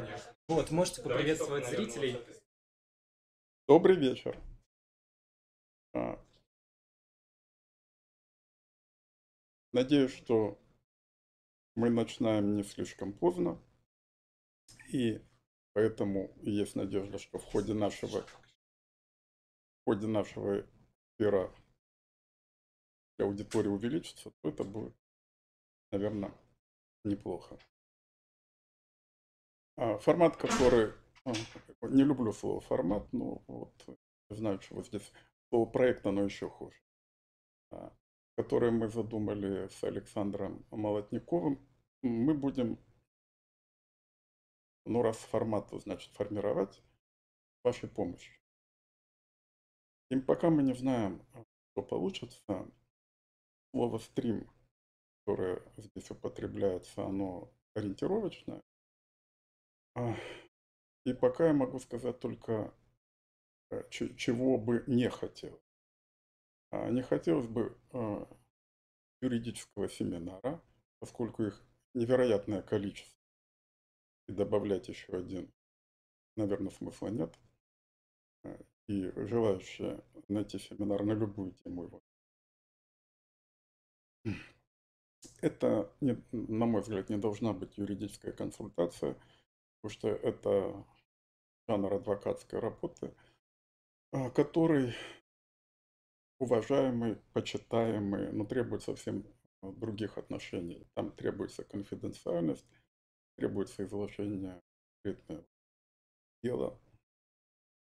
Конечно. Вот, можете поприветствовать зрителей. Добрый вечер. А, Надеюсь, что мы начинаем не слишком поздно, и поэтому есть надежда, что в ходе нашего, в ходе нашего эфира аудитория увеличится, то это будет, наверное, неплохо. А, формат, который... а, Не люблю слово формат, но вот знаю, вот здесь слово проект, оно еще хуже. А, Который мы задумали с Александром Молотниковым. Мы будем, ну раз формат, значит, формировать вашей помощью. И пока мы не знаем, что получится, слово стрим, которое здесь употребляется, оно ориентировочное. И пока я могу сказать только, э, чего бы не хотел. А, Не хотелось бы э, юридического семинара, поскольку их невероятное количество. И добавлять еще один, наверное, смысла нет. Э, И желающие найти семинар на любую тему его. Это, на мой взгляд, не должна быть юридическая консультация, потому что это жанр адвокатской работы, а, который уважаемый, почитаемый, но требует совсем а, других отношений. Там требуется конфиденциальность, требуется изложение конкретного дела,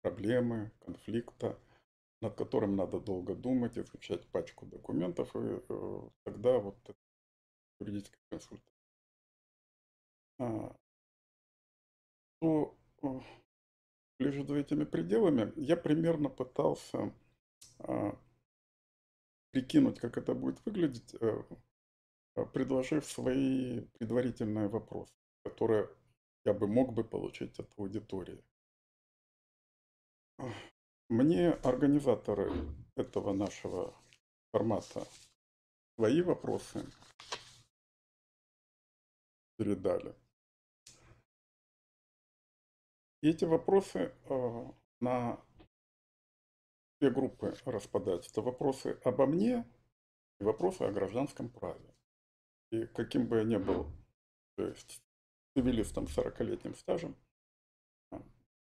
проблемы, конфликта, над которым надо долго думать, изучать пачку документов, и э, тогда вот юридическая консультация. А, то э, между этими пределами я примерно пытался а, прикинуть, как это будет выглядеть, э, э, предложив свои предварительные вопросы, которые я бы мог бы получить от аудитории. Мне организаторы этого нашего формата свои вопросы передали. И эти вопросы э, на две группы распадаются. Это вопросы обо мне и вопросы о гражданском праве. И каким бы я ни был, то есть цивилистом с 40-летним стажем, а,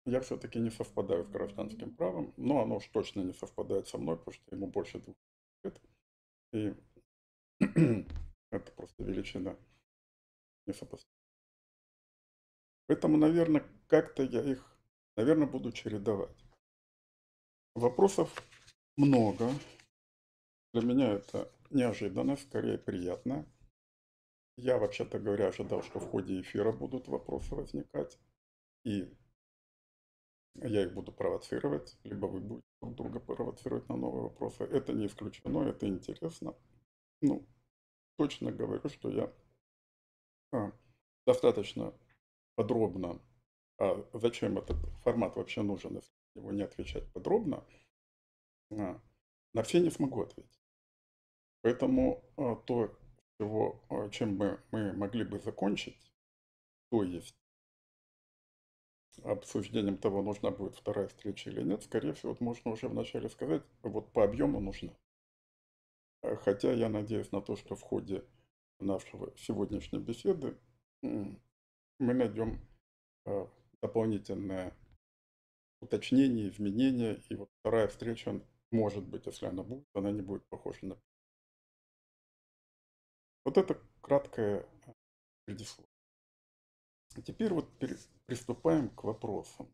я все-таки не совпадаю с гражданским правом, но оно уж точно не совпадает со мной, потому что ему больше двух лет. И это просто величина несопоставима. Поэтому, наверное, как-то я их, наверное, буду чередовать. Вопросов много. Для меня это неожиданно, скорее приятно. Я, вообще-то говоря, ожидал, что в ходе эфира будут вопросы возникать. И я их буду провоцировать, либо вы будете друг друга провоцировать на новые вопросы. Это не исключено, это интересно. Ну, точно говорю, что я а, достаточно подробно, а зачем этот формат вообще нужен, если его не отвечать подробно, а, на все не смогу ответить. Поэтому а, то, чего, а, чем бы мы могли бы закончить, то есть обсуждением того, нужна будет вторая встреча или нет, скорее всего, можно уже вначале сказать, вот по объему нужна. А, Хотя я надеюсь на то, что в ходе нашего сегодняшней беседы мы найдем а, дополнительное уточнение, изменения, и вот вторая встреча, может быть, если она будет, она не будет похожа на... Вот это краткое а, предисловие. А Теперь вот приступаем к вопросам.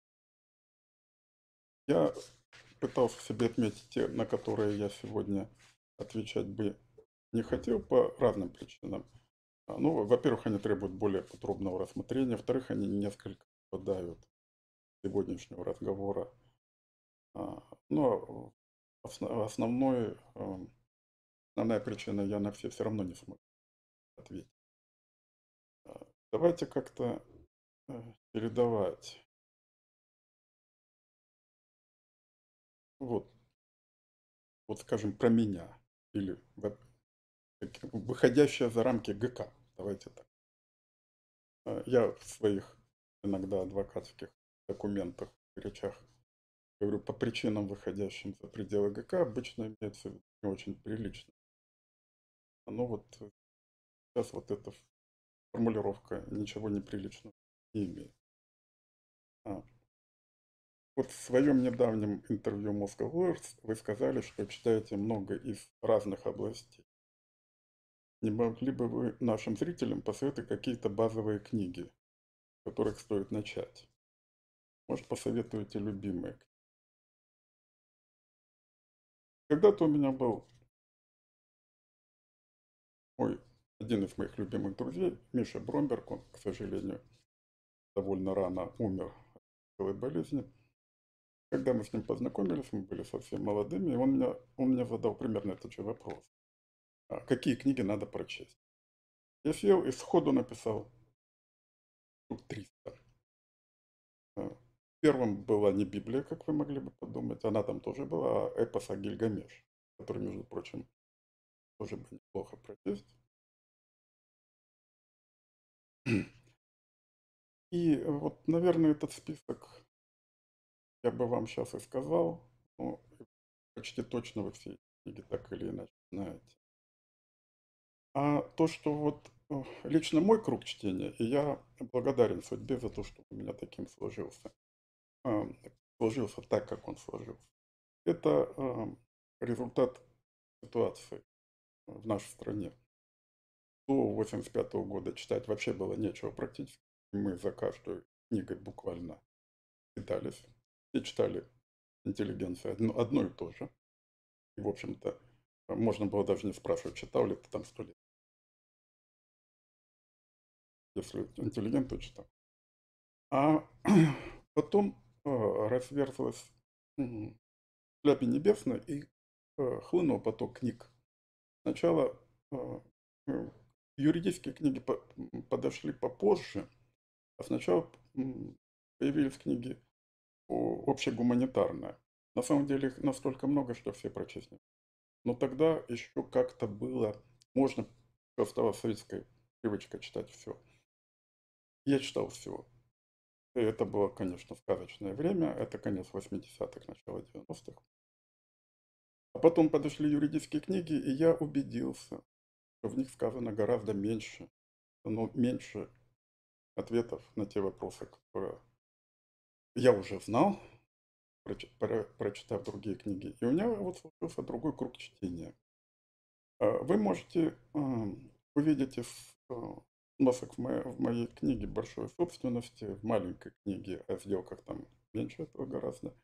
Я пытался себе отметить те, на которые я сегодня отвечать бы не хотел по разным причинам. А, Ну, во-первых, они требуют более подробного рассмотрения, во-вторых, они несколько попадают сегодняшнего разговора. А, Но осно- основной, эм, основная причина, я на все все равно не смогу ответить. А, Давайте как-то э, чередовать. Вот, вот скажем, про меня. Или выходящая за рамки ГК. Давайте так. А, Я в своих иногда адвокатских документах, речах, говорю, по причинам, выходящим за пределы ГК, обычно имеется не очень прилично. Но вот сейчас вот эта формулировка ничего неприличного не имеет. А. Вот в своем недавнем интервью Moscow Lawyers вы сказали, что читаете много из разных областей. Не могли бы вы нашим зрителям посоветовать какие-то базовые книги, с которых стоит начать? Может, посоветуете любимые? Когда-то у меня был мой, один из моих любимых друзей, Миша Бромберг, он, к сожалению, довольно рано умер от болезни. Когда мы с ним познакомились, мы были совсем молодыми, и он, меня, он мне задал примерно этот же вопрос. А какие книги надо прочесть? Я сел и сходу написал штук 300. А, первым была не Библия, как вы могли бы подумать, она там тоже была, а эпос о Гильгамеш, который, между прочим, тоже бы неплохо прочесть. И вот, наверное, этот список я бы вам сейчас и сказал, но почти точно вы все книги так или иначе знаете. А то, что вот э, лично мой круг чтения, и я благодарен судьбе за то, что у меня таким сложился, а, сложился так, как он сложился. Это а, результат ситуации в нашей стране. До 1985 года читать вообще было нечего практически. Мы за каждую книгой буквально питались. Все читали интеллигенция одно, одно и то же. И, в общем-то, можно было даже не спрашивать, читал ли ты там сто лет. Если интеллигент, то читал. А потом э, разверзлась шляпе небесной и э, хлынул поток книг. Сначала э, юридические книги по, подошли попозже, а сначала появились книги общегуманитарные. На самом деле их настолько много, что все прочесть Но тогда еще как-то было, можно, оставалась советская привычка читать все. Я читал все. И это было, конечно, сказочное время. Это конец 80-х, начало 90-х. А потом подошли юридические книги, и я убедился, что в них сказано гораздо меньше, но меньше ответов на те вопросы, которые я уже знал, прочитав другие книги. И у меня вот случился другой круг чтения. А, вы можете увидеть из носок в моей, в моей книге большой собственности, в маленькой книге о сделках там меньше этого гораздо.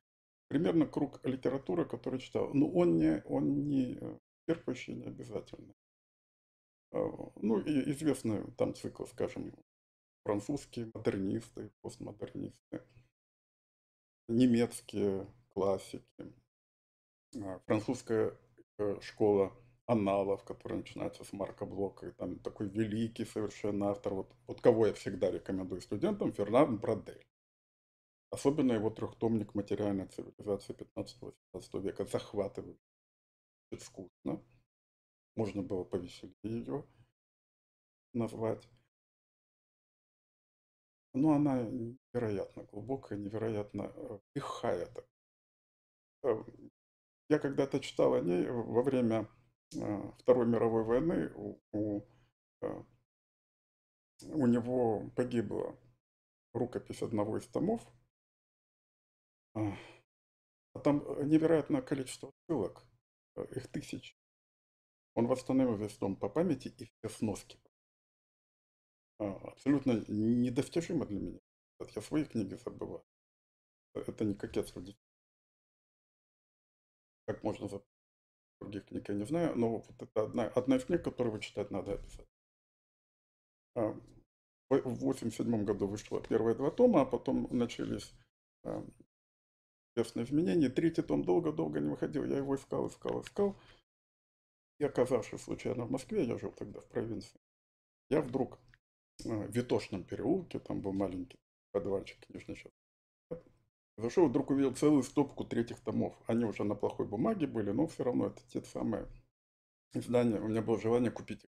Примерно круг литературы, который читал. Но он не, он не черпающий, не обязательно. А, ну и известный там цикл, скажем, французские модернисты, постмодернисты немецкие классики, а, французская э, школа аналов, которая начинается с Марка Блока, и там такой великий совершенно автор, вот, вот кого я всегда рекомендую студентам, Фернанд Брадель. Особенно его трехтомник «Материальная цивилизация 15-18 века» захватывает. Искусно. Можно было повеселее ее назвать. Но она невероятно глубокая, невероятно э, лихая. Э, я когда-то читал о ней во время Второй мировой войны. У, у, у него погибла рукопись одного из томов. А там невероятное количество ссылок, их тысяч. Он восстановил весь том по памяти и все сноски а, абсолютно недостижимо для меня. Я свои книги забываю. Это не кокетство. Как можно забыть других книг, я не знаю, но вот это одна, одна из книг, которую читать надо обязательно. А, в 1987 году вышло первые два тома, а потом начались известные изменения. Третий том долго-долго не выходил. Я его искал, искал, искал. И оказавшись случайно в Москве, я жил тогда в провинции, я вдруг в Витошном переулке, там был маленький подвальчик, конечно, сейчас. Зашел, вдруг увидел целую стопку третьих томов. Они уже на плохой бумаге были, но все равно это те самые издания. У меня было желание купить их.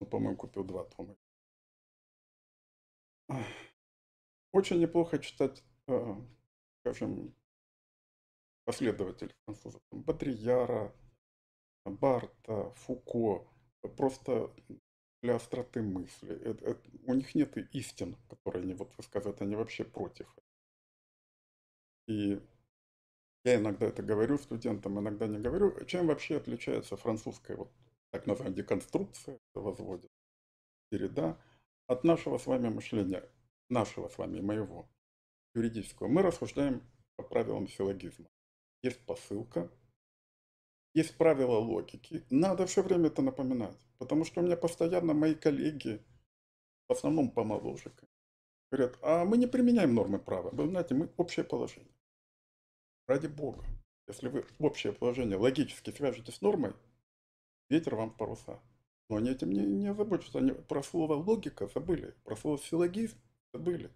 Ну, по-моему, купил два тома. очень неплохо читать, э, скажем, последователей французов. Там Бодрияра, Барта, Фуко. Просто для остроты мысли. Это- это- у них нет истин, которые они вот высказывают, они вообще против. И я иногда это говорю студентам, иногда не говорю. Чем вообще отличается французская вот так называемая деконструкция, это возводит, Derrida, от нашего с вами мышления, нашего с вами, моего, юридического? Мы рассуждаем по правилам силлогизма. Есть посылка, есть правила логики. Надо все время это напоминать. Потому что у меня постоянно мои коллеги, в основном помоложе, говорят, а мы не применяем нормы права. Вы знаете, мы общее положение. Ради бога. Если вы общее положение логически свяжете с нормой, ветер вам в паруса. Но они этим не, не озабочатся. Они про слово логика забыли, про слово силлогизм забыли.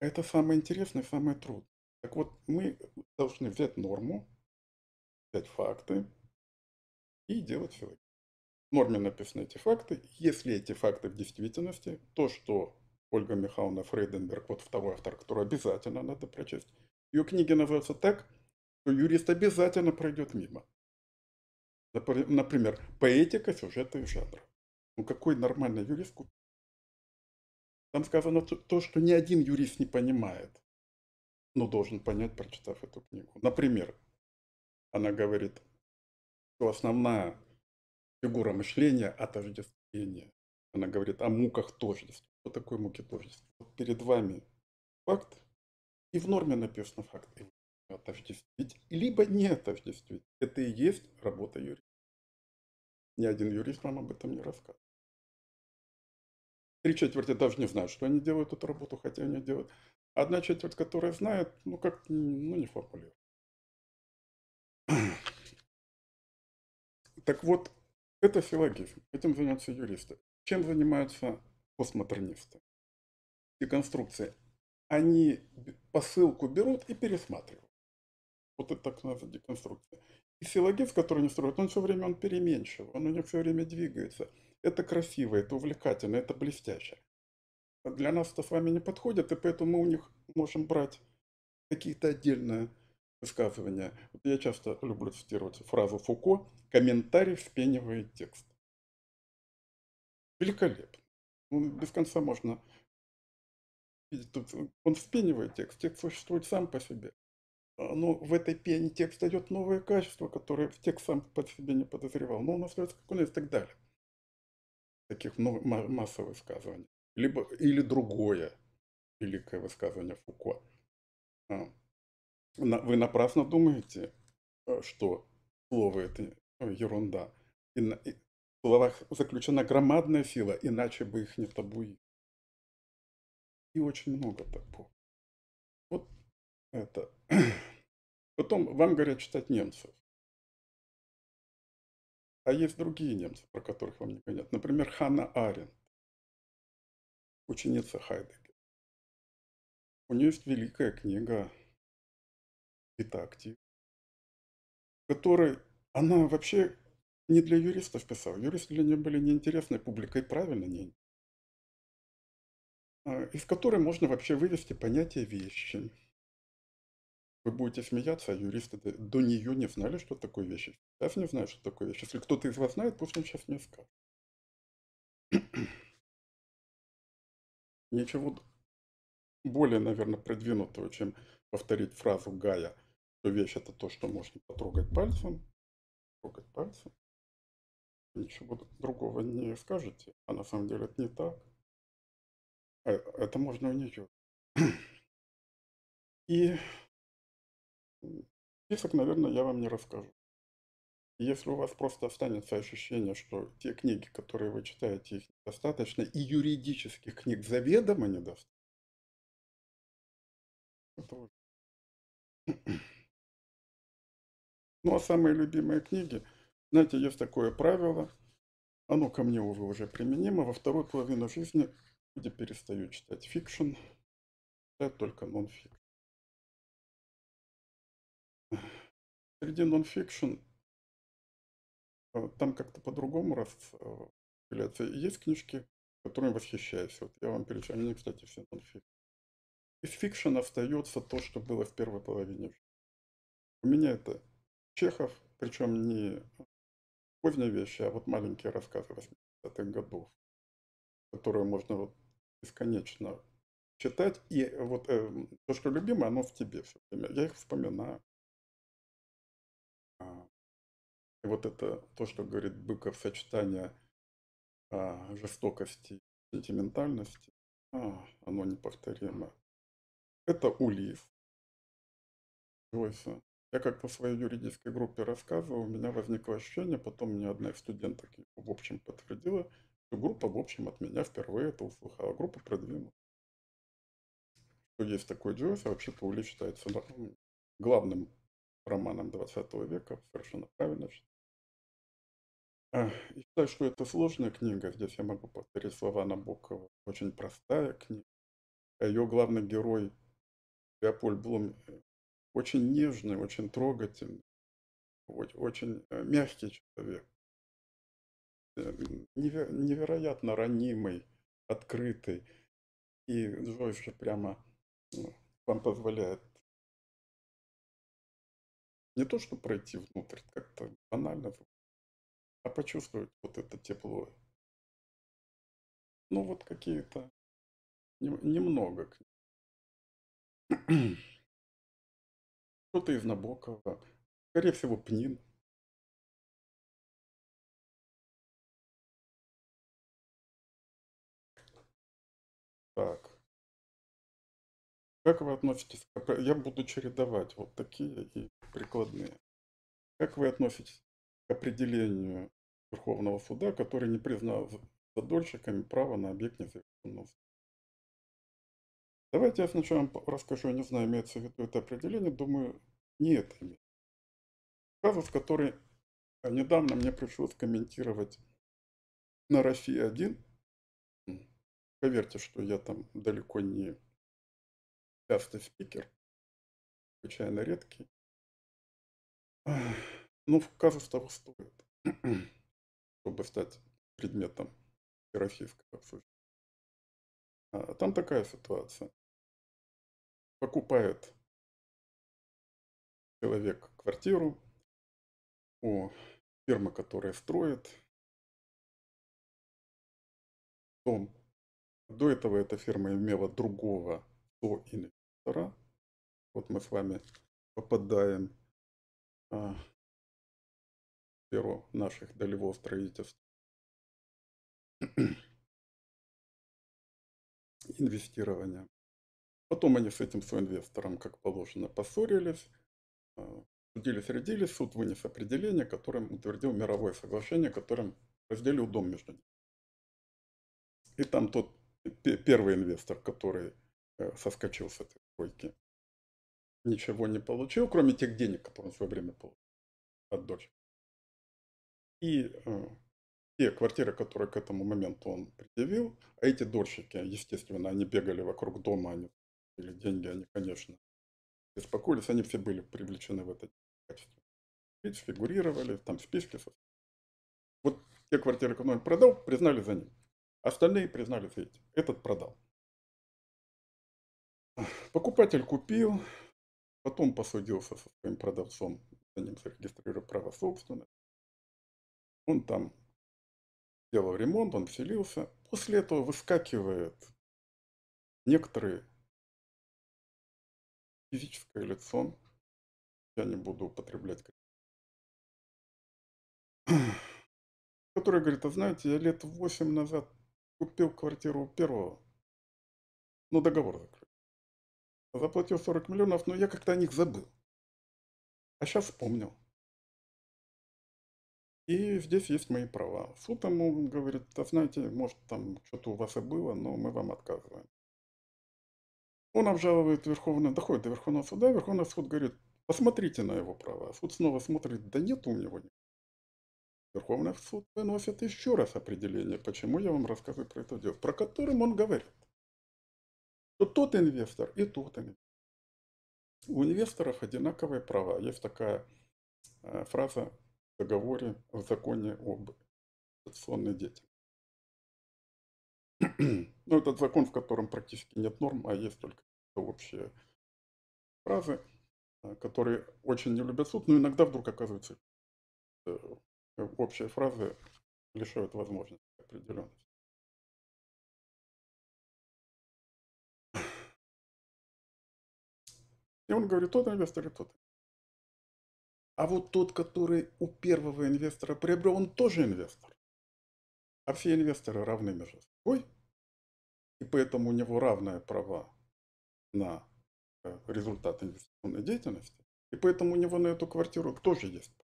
Это самое интересное, самое трудное. Так вот, мы должны взять норму, взять факты и делать силлогизм. В норме написаны эти факты. Если эти факты в действительности, то, что Ольга Михайловна Фрейденберг, вот второй автор, который обязательно надо прочесть, ее книги называются так, что юрист обязательно пройдет мимо. Например, поэтика сюжета и жанра. Ну какой нормальный юрист купит? Там сказано то, что ни один юрист не понимает, но должен понять, прочитав эту книгу. Например, она говорит, что основная фигура мышления – отождествление. Она говорит о муках тождества. Что такое муки тождества? Вот перед вами факт, и в норме написано факт. Отождествить, либо не отождествить. Это и есть работа юриста. Ни один юрист вам об этом не расскажет. Три четверти даже не знают, что они делают эту работу, хотя они делают. Одна четверть, которая знает, ну как, ну не формулирует. Так вот, это силлогизм. Этим занимаются юристы. Чем занимаются постмодернисты? Деконструкция. Они посылку берут и пересматривают. Вот это так называется деконструкция. И силлогизм, который они строят, он все время он переменчив, он у них все время двигается. Это красиво, это увлекательно, это блестяще. А для нас это с вами не подходит, и поэтому мы у них можем брать какие-то отдельные высказывания. Вот я часто люблю цитировать фразу Фуко «комментарий вспенивает текст». Великолепно. Ну, без конца можно. Тут он вспенивает текст, текст существует сам по себе. А, но в этой пене текст дает новое качество, которое в текст сам под себе не подозревал. Но он остается как он есть и так далее. Таких массовых высказываний. Либо, или другое великое высказывание Фуко. А, вы напрасно думаете, э, что слово это ерунда. И в словах заключена громадная сила, иначе бы их не табуи. И очень много табу. Вот это. Потом вам говорят читать немцев. А есть другие немцы, про которых вам не говорят. Например, Ханна Аренд, ученица Хайдегера. У нее есть великая книга «Итактив», которой она вообще не для юристов писала. Юристы для нее были неинтересной публикой, правильно, не из которой можно вообще вывести понятие вещи. Вы будете смеяться, а юристы до, до нее не знали, что такое вещи. Сейчас не знают, что такое вещи. Если кто-то из вас знает, пусть он сейчас мне скажет. Ничего более, наверное, продвинутого, чем повторить фразу Гая, что вещь это то, что можно потрогать пальцем. Трогать пальцем. Ничего другого не скажете. А на самом деле это не так. А это можно у нее. И Список, наверное, я вам не расскажу. Если у вас просто останется ощущение, что те книги, которые вы читаете, их недостаточно, и юридических книг заведомо недостаточно, это Ну, а самые любимые книги, знаете, есть такое правило, оно ко мне, увы, уже применимо. Во вторую половину жизни люди перестают читать fiction, читают только нон-фикшн. Среди нонфикшн э, там как-то по-другому распределяется. Есть книжки, которыми восхищаюсь. Вот я вам перечислю, они, кстати, все нонфикшн. Из фикшена остается то, что было в первой половине. У меня это Чехов, причем не поздние вещи, а вот маленькие рассказы 80-х годов, которые можно вот бесконечно читать. И вот э, то, что любимое, оно в тебе все время. Я их вспоминаю. А, и вот это то, что говорит Быков, сочетание а, жестокости и сентиментальности, а, оно неповторимо. Это Улис. Джойса. Я как-то в своей юридической группе рассказывал, у меня возникло ощущение, потом мне одна из студенток в общем подтвердила, группа в общем от меня впервые это услыхала. Группа продвинула. Что есть такой Джойс, а вообще-то Ули считается главным романом 20 века, совершенно правильно. И считаю, что это сложная книга. Здесь я могу повторить слова Набокова. Очень простая книга. А ее главный герой Леопольд Блум э, очень нежный, очень трогательный, очень э, мягкий человек, э, невероятно ранимый, открытый. И Джойс же прямо ну, вам позволяет не то, что пройти внутрь, как-то банально, а почувствовать вот это тепло. Ну, вот какие-то немного. Кто-то из Набокова. Скорее всего, Пнин. Так. Как вы относитесь к... Я буду чередовать вот такие и прикладные. Как вы относитесь к определению Верховного суда, который не признал задольщиками право на объект незавершенного Давайте я сначала расскажу, я не знаю, имеется в виду это определение, думаю, не это имеет. Казус, который э, недавно мне пришлось комментировать на России-1. Поверьте, что я там далеко не частый спикер, случайно редкий. Ну, казус того стоит, чтобы стать предметом российского обсуждения. А, там такая ситуация покупает человек квартиру у фирмы, которая строит дом. До этого эта фирма имела другого инвестора. Вот мы с вами попадаем а, в сферу наших долевого строительства. Инвестирования. Потом они с этим соинвестором, как положено, поссорились, а, судились, рядились, суд вынес определение, которым утвердил мировое соглашение, которым разделил дом между ними. И там тот первый инвестор, который э, соскочил с этой койки, ничего не получил, кроме тех денег, которые он в свое время получил от дочери. И э, те квартиры, которые к этому моменту он предъявил, а эти дольщики, естественно, они бегали вокруг дома, они или деньги, они, конечно, беспокоились, они все были привлечены в это качество. Фигурировали, там списки. Вот те квартиры, которые он продал, признали за ним. Остальные признали эти. Этот продал. Покупатель купил, потом посудился со своим продавцом, за ним зарегистрировал право собственности. Он там делал ремонт, он вселился. После этого выскакивает некоторые физическое лицо, я не буду употреблять, который говорит, а знаете, я лет восемь назад купил квартиру первого, но договор закрыт. Заплатил 40 миллионов, но я как-то о них забыл. А сейчас вспомнил. И здесь есть мои права. Суд ему говорит, а знаете, может там что-то у вас и было, но мы вам отказываем. Он обжалует Верховный, доходит до Верховного суда, Верховный суд говорит, посмотрите на его права. Суд снова смотрит, да нет у него. Верховный суд выносит еще раз определение, почему я вам рассказываю про это дело, про которым он говорит, что тот инвестор и тот инвестор. У инвесторов одинаковые права. Есть такая э, фраза в договоре, в законе об инвестиционной деятельности. Ну, этот закон, в котором практически нет норм, а есть только общие фразы, э, которые очень не любят суд, но иногда вдруг оказывается общие фразы лишают возможности определенности. И он говорит, тот инвестор и тот. А вот тот, который у первого инвестора приобрел, он тоже инвестор. А все инвесторы равны между собой. И поэтому у него равные права на э, результат инвестиционной деятельности. И поэтому у него на эту квартиру тоже есть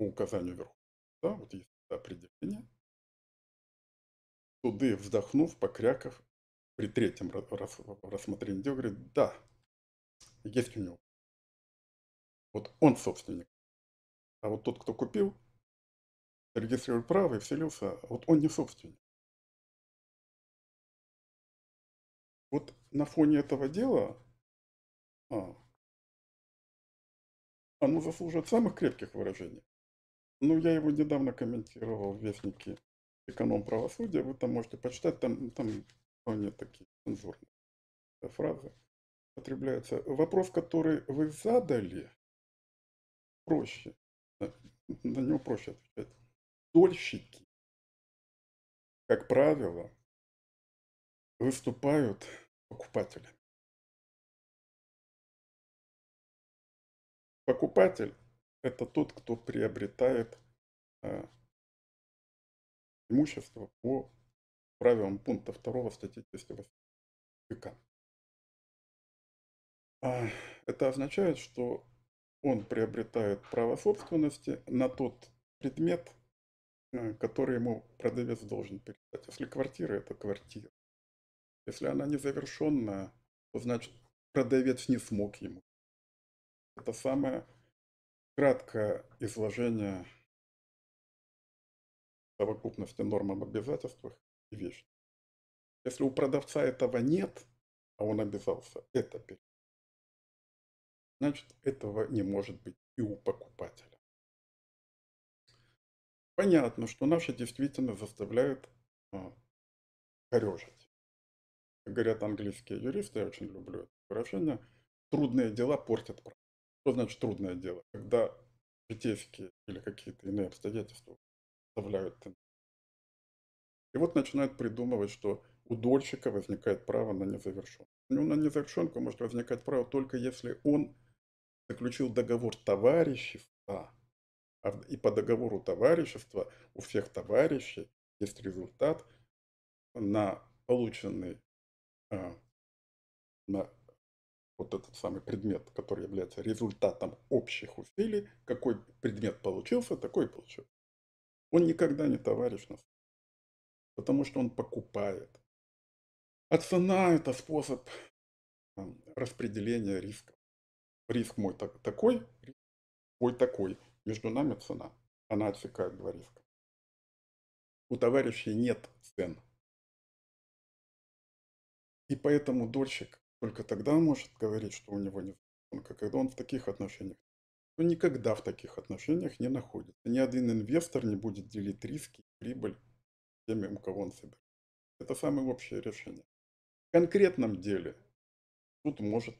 по указанию вверху. Да, вот есть определение. Суды, вздохнув, покряков, при третьем рассмотрении дела говорит, да, есть у него. Вот он собственник. А вот тот, кто купил, регистрировал право и вселился, вот он не собственник. Вот на фоне этого дела а, оно заслуживает самых крепких выражений. Ну, я его недавно комментировал в Вестнике эконом правосудия, вы там можете почитать, там, там вполне такие цензурные фразы употребляются. Вопрос, который вы задали, проще. На него проще отвечать. Дольщики, как правило, выступают покупателями. Покупатель – это тот, кто приобретает э, имущество по правилам пункта 2 статьи 208 КК. А, это означает, что он приобретает право собственности на тот предмет, э, который ему продавец должен передать. Если квартира – это квартира. Если она незавершенная, то значит продавец не смог ему. Это самое краткое изложение совокупности норм об обязательствах и вещи. Если у продавца этого нет, а он обязался это передать, значит этого не может быть и у покупателя. Понятно, что наши действительно заставляют а, корежить. Говорят английские юристы, я очень люблю это выражение, трудные дела портят право. Что значит трудное дело? Когда житейские или какие-то иные обстоятельства заставляют и вот начинают придумывать, что у дольщика возникает право на незавершенку. Ну, на незавершенку может возникать право только если он заключил договор товарищества, а и по договору товарищества у всех товарищей есть результат на полученный, а, на вот этот самый предмет, который является результатом общих усилий, какой предмет получился, такой и получил. Он никогда не товарищ нас, потому что он покупает. А цена – это способ распределения риска риск мой так, такой, мой такой, между нами цена. Она отсекает два риска. У товарищей нет цен. И поэтому дольщик только тогда может говорить, что у него нет рисунка, когда он в таких отношениях. Он никогда в таких отношениях не находится. Ни один инвестор не будет делить риски, прибыль теми, у кого он собирает. Это самое общее решение. В конкретном деле суд может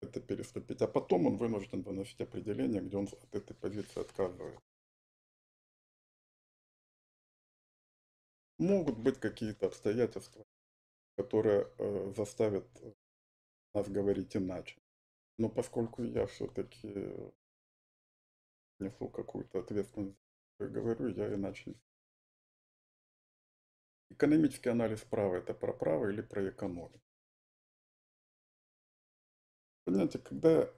это переступить. А потом он вынужден выносить определение, где он от этой позиции отказывает. Могут быть какие-то обстоятельства, которые э, заставят нас говорить иначе. Но поскольку я все-таки несу какую-то ответственность, говорю, я иначе Экономический анализ права – это про право или про экономику? Понимаете, когда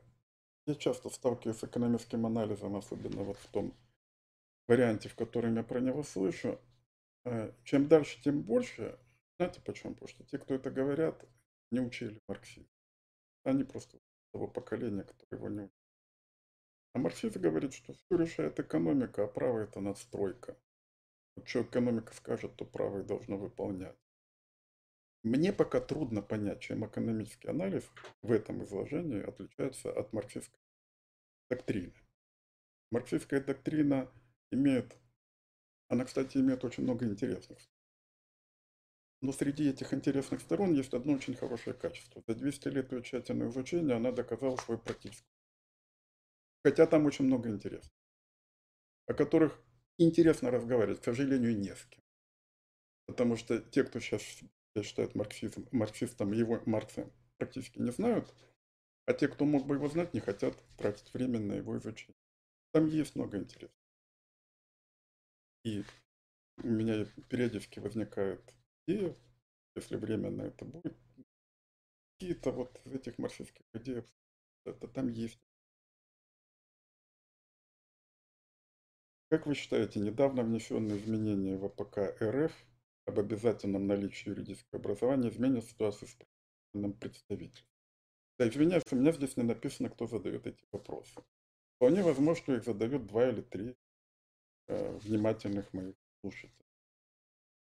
я часто сталкиваюсь с экономическим анализом, особенно вот в том варианте, в котором я про него слышу, э, чем дальше, тем больше. Знаете почему? Потому что те, кто это говорят, не учили марксизм. Они просто того поколения, которое его не учили. А марксист говорит, что все решает экономика, а право это надстройка. Вот что экономика скажет, то право и должно выполнять. Мне пока трудно понять, чем экономический анализ в этом изложении отличается от марксистской доктрины. Марксистская доктрина имеет Она, кстати, имеет очень много интересных. Но среди этих интересных сторон есть одно очень хорошее качество. За 200 лет ее тщательного изучения она доказала свой практический. Хотя там очень много интересных, о которых интересно разговаривать, к сожалению, не с кем. Потому что те, кто сейчас считает марксизм, марксистом, его Маркса практически не знают, а те, кто мог бы его знать, не хотят тратить время на его изучение. Там есть много интересного. И у меня периодически возникает идея, если время на это будет, какие-то вот из этих марксистских идей, это там есть. Как вы считаете, недавно внесенные изменения в АПК РФ об обязательном наличии юридического образования изменят ситуацию с представителем? Да, извиняюсь, у меня здесь не написано, кто задает эти вопросы. Вполне возможно, что их задают два или три э, внимательных моих слушателей.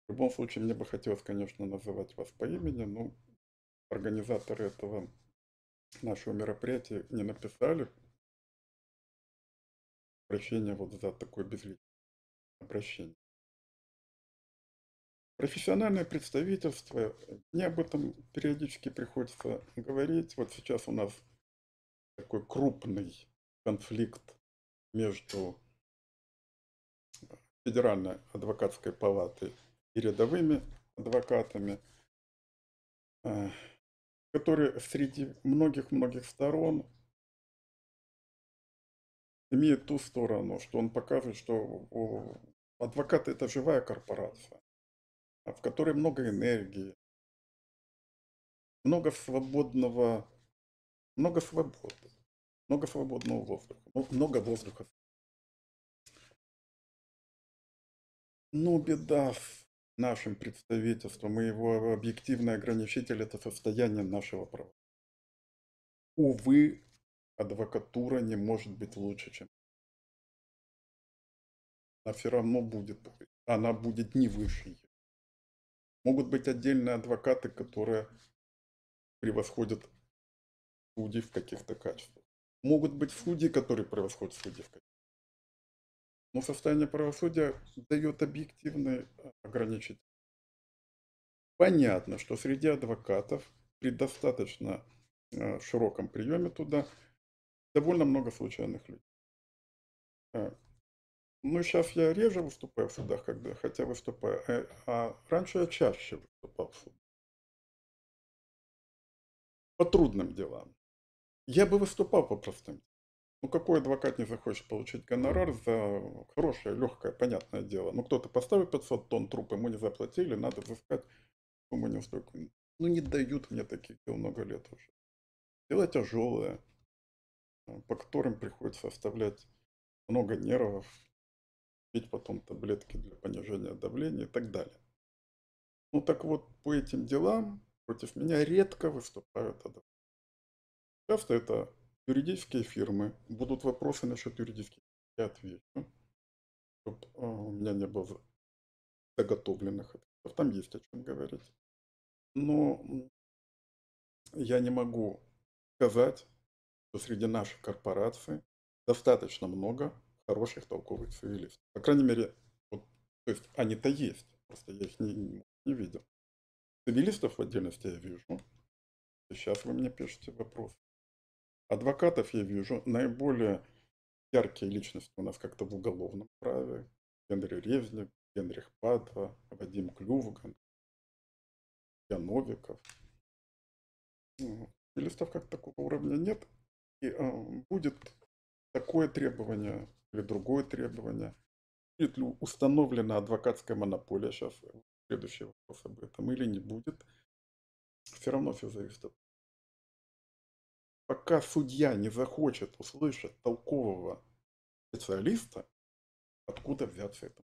В любом случае, мне бы хотелось, конечно, называть вас по имени, но организаторы этого нашего мероприятия не написали. Прощение вот за такое безличное обращение. Профессиональное представительство, мне об этом периодически приходится говорить. Вот сейчас у нас такой крупный конфликт между Федеральной адвокатской палатой и рядовыми адвокатами, э, которые среди многих-многих сторон имеет ту сторону, что он показывает, что адвокаты это живая корпорация, в которой много энергии, много свободного, много свободы, много свободного воздуха, много воздуха. Ну, беда с нашим представительством и его объективный ограничитель – это состояние нашего права. Увы, адвокатура не может быть лучше, чем она все равно будет, она будет не выше. Могут быть отдельные адвокаты, которые превосходят судей в каких-то качествах. Могут быть судьи, которые превосходят судей в качествах. Но состояние правосудия дает объективные ограничения. Понятно, что среди адвокатов при достаточно э, широком приеме туда довольно много случайных людей. Э, ну, сейчас я реже выступаю в судах, когда, хотя выступаю, э, а раньше я чаще выступал в судах. По трудным делам. Я бы выступал по простым. Ну, какой адвокат не захочет получить гонорар за хорошее, легкое, понятное дело. Ну, кто-то поставил 500 тонн труп, ему не заплатили, надо взыскать ему не столько. Ну, не дают мне таких дел много лет уже. Дело тяжелое, по которым приходится оставлять много нервов, пить потом таблетки для понижения давления и так далее. Ну так вот, по этим делам против меня редко выступают адвокаты. Часто это юридические фирмы. Будут вопросы насчет юридических, я отвечу, чтобы а, у меня не было заготовленных ответов. Там есть о чем говорить. Но я не могу сказать, что среди наших корпораций достаточно много хороших толковых цивилистов. По крайней мере, вот, то есть они-то есть, просто я их не, не видел. Цивилистов в отдельности я вижу. Сейчас вы мне пишете вопрос. Адвокатов я вижу наиболее яркие личности у нас как-то в уголовном праве. Генри Резник, Генрих Падва, Вадим Клювган, Ян Новиков. Цивилистов как такого уровня нет. И э, будет такое требование или другое требование. Будет ли установлена адвокатская монополия, сейчас следующий вопрос об этом, или не будет. Все равно все зависит от Пока судья не захочет услышать толкового специалиста, откуда взяться это?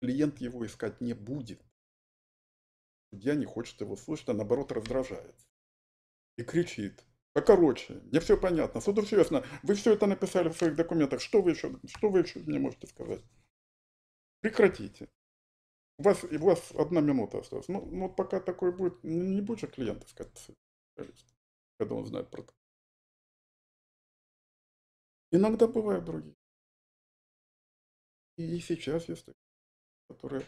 Клиент его искать не будет. Судья не хочет его слышать, а наоборот раздражается. И кричит. Покороче, мне все понятно. Суду все ясно. Вы все это написали в своих документах. Что вы еще, что вы еще мне можете сказать? Прекратите. У вас, у вас одна минута осталась. Ну, ну пока такое будет, не будет же клиент искать когда он знает про это. Иногда бывают другие. И сейчас есть такие, которые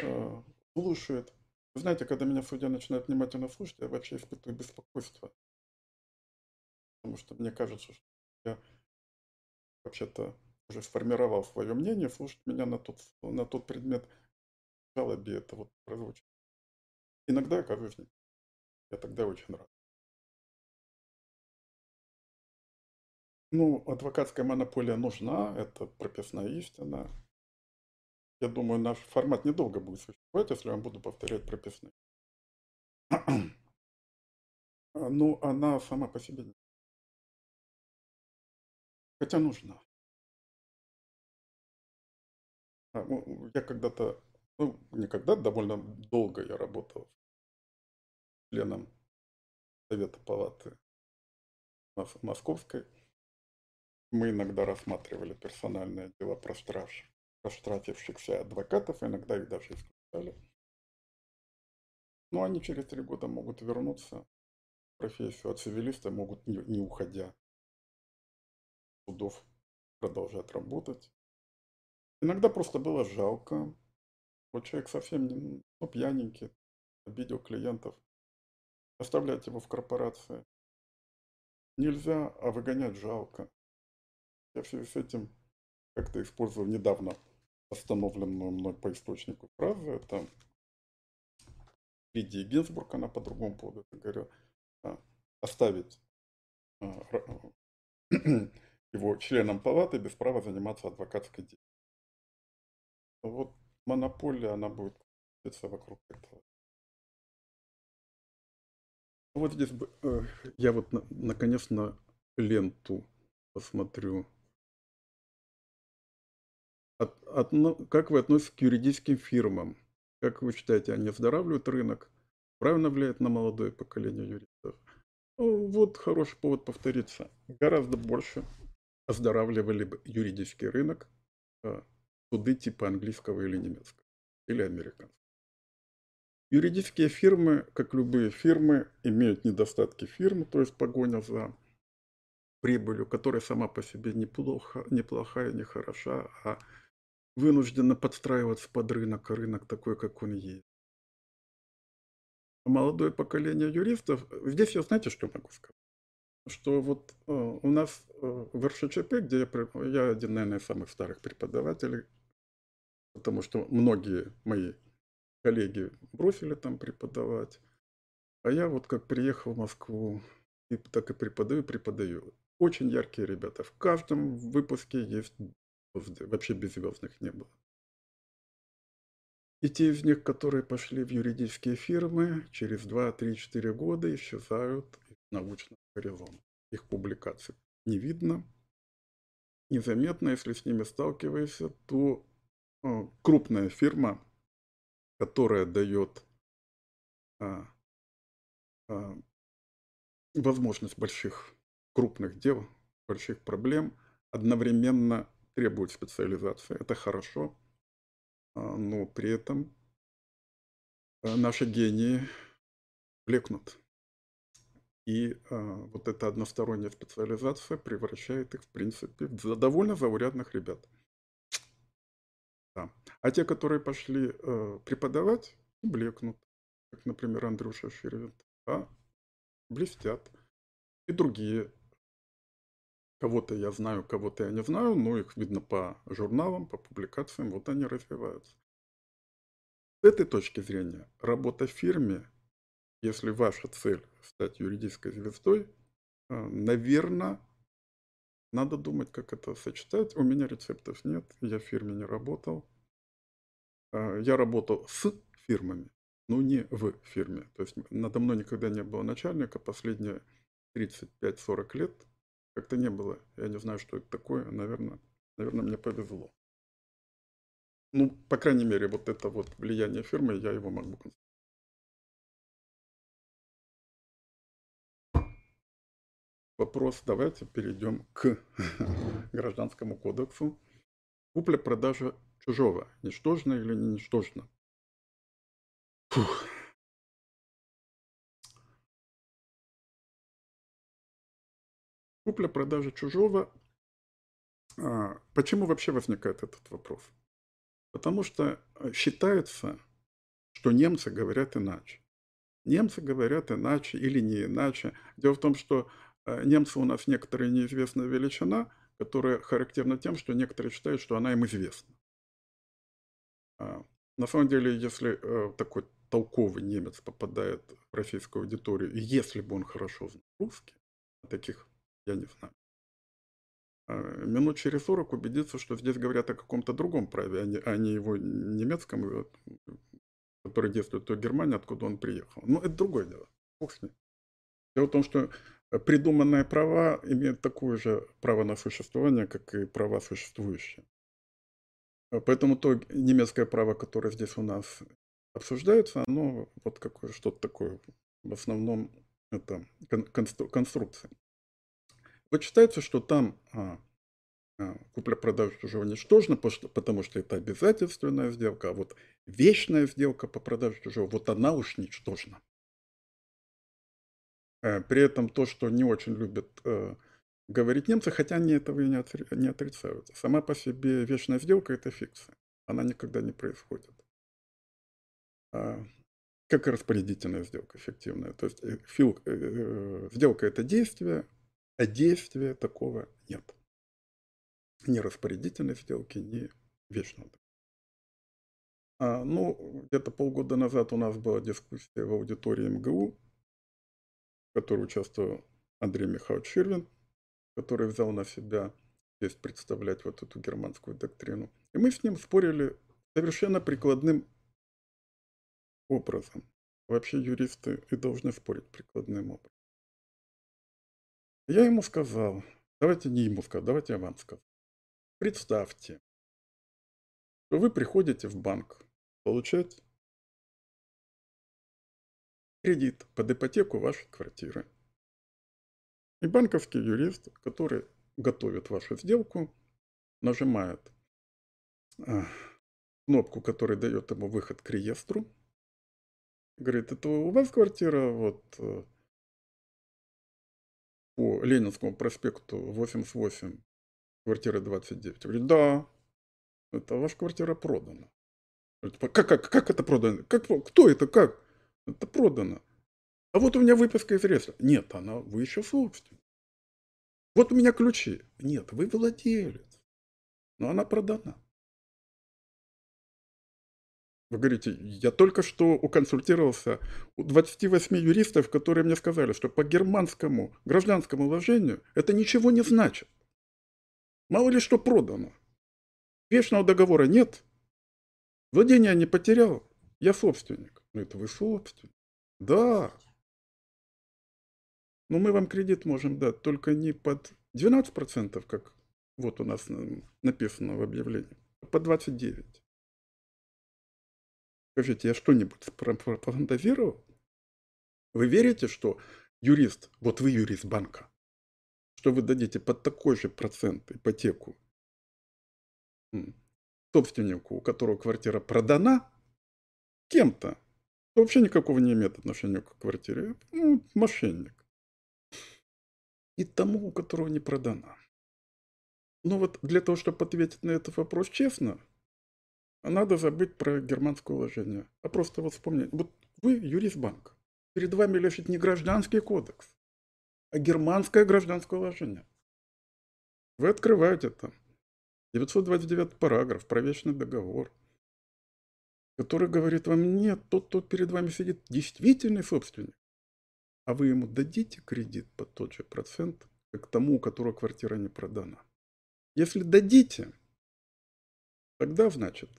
э, слушают. Вы знаете, когда меня судья начинает внимательно слушать, я вообще испытываю беспокойство. Потому что мне кажется, что я вообще-то уже сформировал свое мнение, слушать меня на тот, на тот предмет жалобе это вот прозвучит. Иногда я кажусь, я тогда очень рад. Ну, адвокатская монополия нужна, это прописная истина. Я думаю, наш формат недолго будет существовать, если я буду повторять прописные. Ну, она сама по себе не. Хотя нужна. А, ну, я когда-то, ну, не когда, довольно долго я работал членом Совета Палаты Московской. Мы иногда рассматривали персональные дела простратившихся адвокатов, иногда их даже исключали. Но они через три года могут вернуться в профессию, а цивилисты могут, не, не уходя судов, продолжать работать. Иногда просто было жалко. Вот человек совсем не, ну, пьяненький, обидел клиентов. Оставлять его в корпорации нельзя, а выгонять жалко. Я в связи с этим как-то использовал недавно остановленную мной по источнику фразу. Это Лидия Гинзбург, она по другому поводу говорила, а, оставить а, его членом палаты без права заниматься адвокатской деятельностью. Вот монополия, она будет крутиться вокруг этого. Вот здесь э, я вот наконец на ленту посмотрю от, от, как вы относитесь к юридическим фирмам? Как вы считаете, они оздоравливают рынок? Правильно влияет на молодое поколение юристов? Ну, вот хороший повод повториться. Гораздо больше оздоравливали бы юридический рынок а, суды типа английского или немецкого, или американского. Юридические фирмы, как любые фирмы, имеют недостатки фирмы, то есть погоня за прибылью, которая сама по себе неплохо, неплохая, не хороша, а вынуждена подстраиваться под рынок, а рынок такой, как он есть. Молодое поколение юристов, здесь я знаете, что могу сказать? Что вот э, у нас э, в РШЧП, где я, я один, наверное, из самых старых преподавателей, потому что многие мои коллеги бросили там преподавать, а я вот как приехал в Москву, и так и преподаю, преподаю. Очень яркие ребята. В каждом выпуске есть Вообще беззвездных не было. И те из них, которые пошли в юридические фирмы, через 2, 3, 4 года исчезают из научного горизонта. Их публикаций не видно, незаметно. Если с ними сталкиваешься, то э, крупная фирма, которая дает а, а, возможность больших крупных дел, больших проблем, одновременно требует специализации. Это хорошо, а, но при этом а, наши гении блекнут. И а, вот эта односторонняя специализация превращает их, в принципе, в довольно заурядных ребят. Да. А те, которые пошли э, преподавать, блекнут. Как, например, Андрюша Ширвин. А блестят. И другие Кого-то я знаю, кого-то я не знаю, но их видно по журналам, по публикациям, вот они развиваются. С этой точки зрения, работа в фирме, если ваша цель стать юридической звездой, э, наверное, надо думать, как это сочетать. У меня рецептов нет, я в фирме не работал. Э, я работал с фирмами, но не в фирме. То есть надо мной никогда не было начальника. Последние 35-40 лет как-то не было. Я не знаю, что это такое. Наверное, наверное, мне повезло. Ну, по крайней мере, вот это вот влияние фирмы, я его могу. Вопрос, давайте перейдем к гражданскому кодексу. Купля-продажа чужого. Ничтожно или не ничтожно? Фух. Купля-продажа чужого А, Почему вообще возникает этот вопрос? Потому что э, считается, что немцы говорят иначе. Немцы говорят иначе или не иначе. Дело в том, что э, немцы у нас некоторая неизвестная величина, которая характерна тем, что некоторые считают, что она им известна. А, на самом деле, если э, такой толковый немец попадает в российскую аудиторию, и если бы он хорошо знал русский, таких я не знаю, а, минут через 40 убедиться, что здесь говорят о каком-то другом праве, а не, а его немецком, э, который действует в Германии, откуда он приехал. Но это другое дело. Бог с ним. Дело в том, что придуманные права имеют такое же право на существование, как и права существующие. А поэтому то немецкое право, которое здесь у нас обсуждается, оно вот какое что-то такое. В основном это конструкция. Вот считается, что там а, а, купля-продажа уже уничтожена, потому что это обязательственная сделка, а вот вечная сделка по продаже чужого, вот она уж ничтожна. Э, при этом то, что не очень любят э, говорить немцы, хотя они этого и не, отри, не отрицают. Сама по себе вечная сделка – это фикция. Она никогда не происходит. А, как и распорядительная сделка эффективная. То есть э, фил, сделка – это действие, а действия такого нет. Ни распорядительной сделки, ни вечного. А, ну, где-то полгода назад у нас была дискуссия в аудитории МГУ, в которой участвовал Андрей Михайлович Ширвин, который взял на себя здесь представлять вот эту германскую доктрину. И мы с ним спорили совершенно прикладным образом. Вообще юристы и должны спорить прикладным образом. Я ему сказал, давайте не ему сказал, давайте я вам скажу. Представьте, что вы приходите в банк получать кредит под ипотеку вашей квартиры. И банковский юрист, который готовит вашу сделку, нажимает а, кнопку, которая дает ему выход к реестру. Говорит, это у вас квартира вот э, по Ленинскому проспекту 88, квартира 29. Говорит, да, это ваша квартира продана. Как, как, как это продано? Как, кто это? Как? Это продано. А вот у меня выписка из реестра. Нет, она, вы еще собственник. Вот у меня ключи. Нет, вы владелец. Но она продана. Вы говорите, я только что уконсультировался у 28 юристов, которые мне сказали, что по германскому гражданскому вложению это ничего не значит. Мало ли что продано. Вечного договора нет. Владение не потерял. Я собственник. Ну это вы собственник. Да. Но мы вам кредит можем дать только не под 12%, как вот у нас написано в объявлении, а под 29%. Скажите, я что-нибудь фантазировал? Вы верите, что юрист, вот вы юрист банка, что вы дадите под такой же процент ипотеку собственнику, у которого квартира продана кем-то, вообще никакого не имеет отношения к квартире, ну, мошенник. И тому, у которого не продана. Но вот для того, чтобы ответить на этот вопрос честно, надо забыть про германское уложение. А просто вот вспомнить. Вот вы юрист банка. Перед вами лежит не гражданский кодекс, а германское гражданское уложение. Вы открываете там 929 параграф про вечный договор, который говорит вам, нет, тот, кто перед вами сидит, действительный собственник. А вы ему дадите кредит под тот же процент, как тому, у которого квартира не продана. Если дадите, тогда, значит,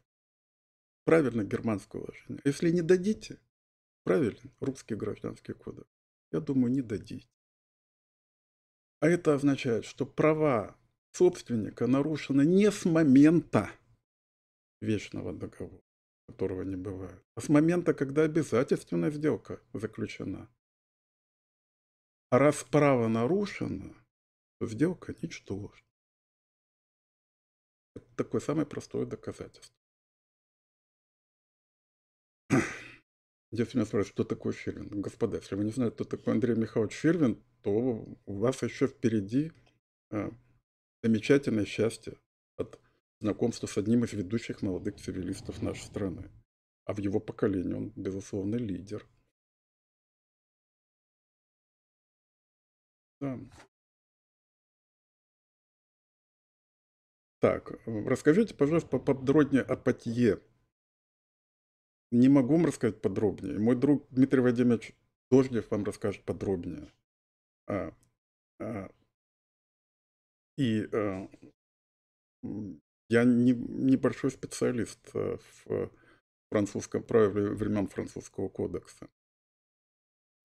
правильно германское уложение. Если не дадите, правильно русский гражданский кодекс. Я думаю, не дадите. А это означает, что права собственника нарушены не с момента вечного договора, которого не бывает, а с момента, когда обязательственная сделка заключена. А раз право нарушено, то сделка ничтожна. Это такое самое простое доказательство. Если меня спрашивают, что такое Фирвин, господа, если вы не знаете, кто такой Андрей Михайлович Фирвин, то у вас еще впереди а, замечательное счастье от знакомства с одним из ведущих молодых цивилистов нашей страны. А в его поколении он, безусловно, лидер. Да. Так, э, расскажите, пожалуйста, поподробнее о Патье. Не могу вам рассказать подробнее. Мой друг Дмитрий Вадимович Дождев вам расскажет подробнее. А, а, и а, я не, небольшой специалист э, в французском праве времен французского кодекса.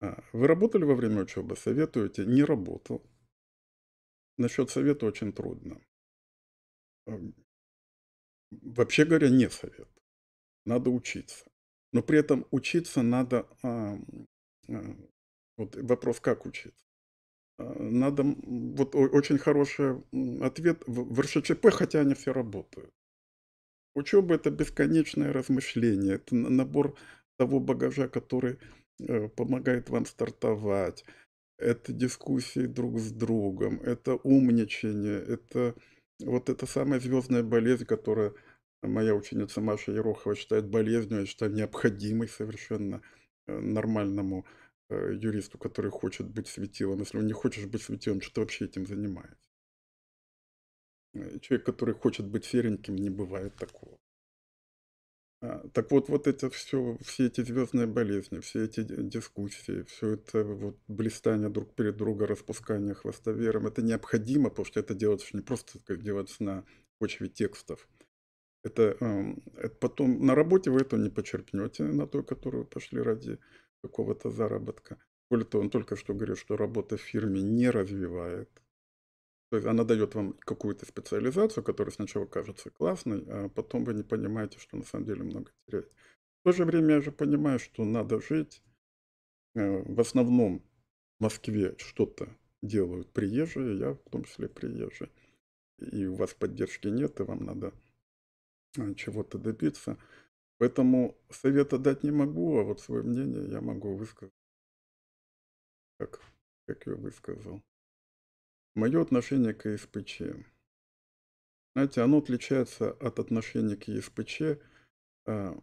А, вы работали во время учебы? Советуете? Не работал. Насчет совета очень трудно. Вообще говоря, не совет. Надо учиться. Но при этом учиться надо... А, а, вот вопрос, как учиться? Надо... Вот очень хороший ответ в РШЧП, хотя они все работают. Учеба – это бесконечное размышление, это набор того багажа, который Э, помогает вам стартовать. Это дискуссии друг с другом, это умничание, это вот эта самая звездная болезнь, которая моя ученица Маша Ерохова считает болезнью, я считаю необходимой совершенно э, нормальному э, юристу, который хочет быть светилом. Если он не хочешь быть светилом, что ты вообще этим занимается? Человек, который хочет быть сереньким, не бывает такого. А, так вот, вот это все, все эти звездные болезни, все эти дискуссии, все это вот блистание друг перед друга, распускание хвостовером, это необходимо, потому что это делается не просто как делается на почве текстов. Это, это потом на работе вы это не почерпнете, на той, которую пошли ради какого-то заработка. Более того, он только что говорил, что работа в фирме не развивает то есть она дает вам какую-то специализацию, которая сначала кажется классной, а потом вы не понимаете, что на самом деле много теряете. В то же время я же понимаю, что надо жить. Э, в основном в Москве что-то делают приезжие, я в том числе приезжий. И у вас поддержки нет, и вам надо чего-то добиться. Поэтому совета дать не могу, а вот свое мнение я могу высказать, как, как я высказал. Мое отношение к ЕСПЧ. Знаете, оно отличается от отношения к ЕСПЧ а,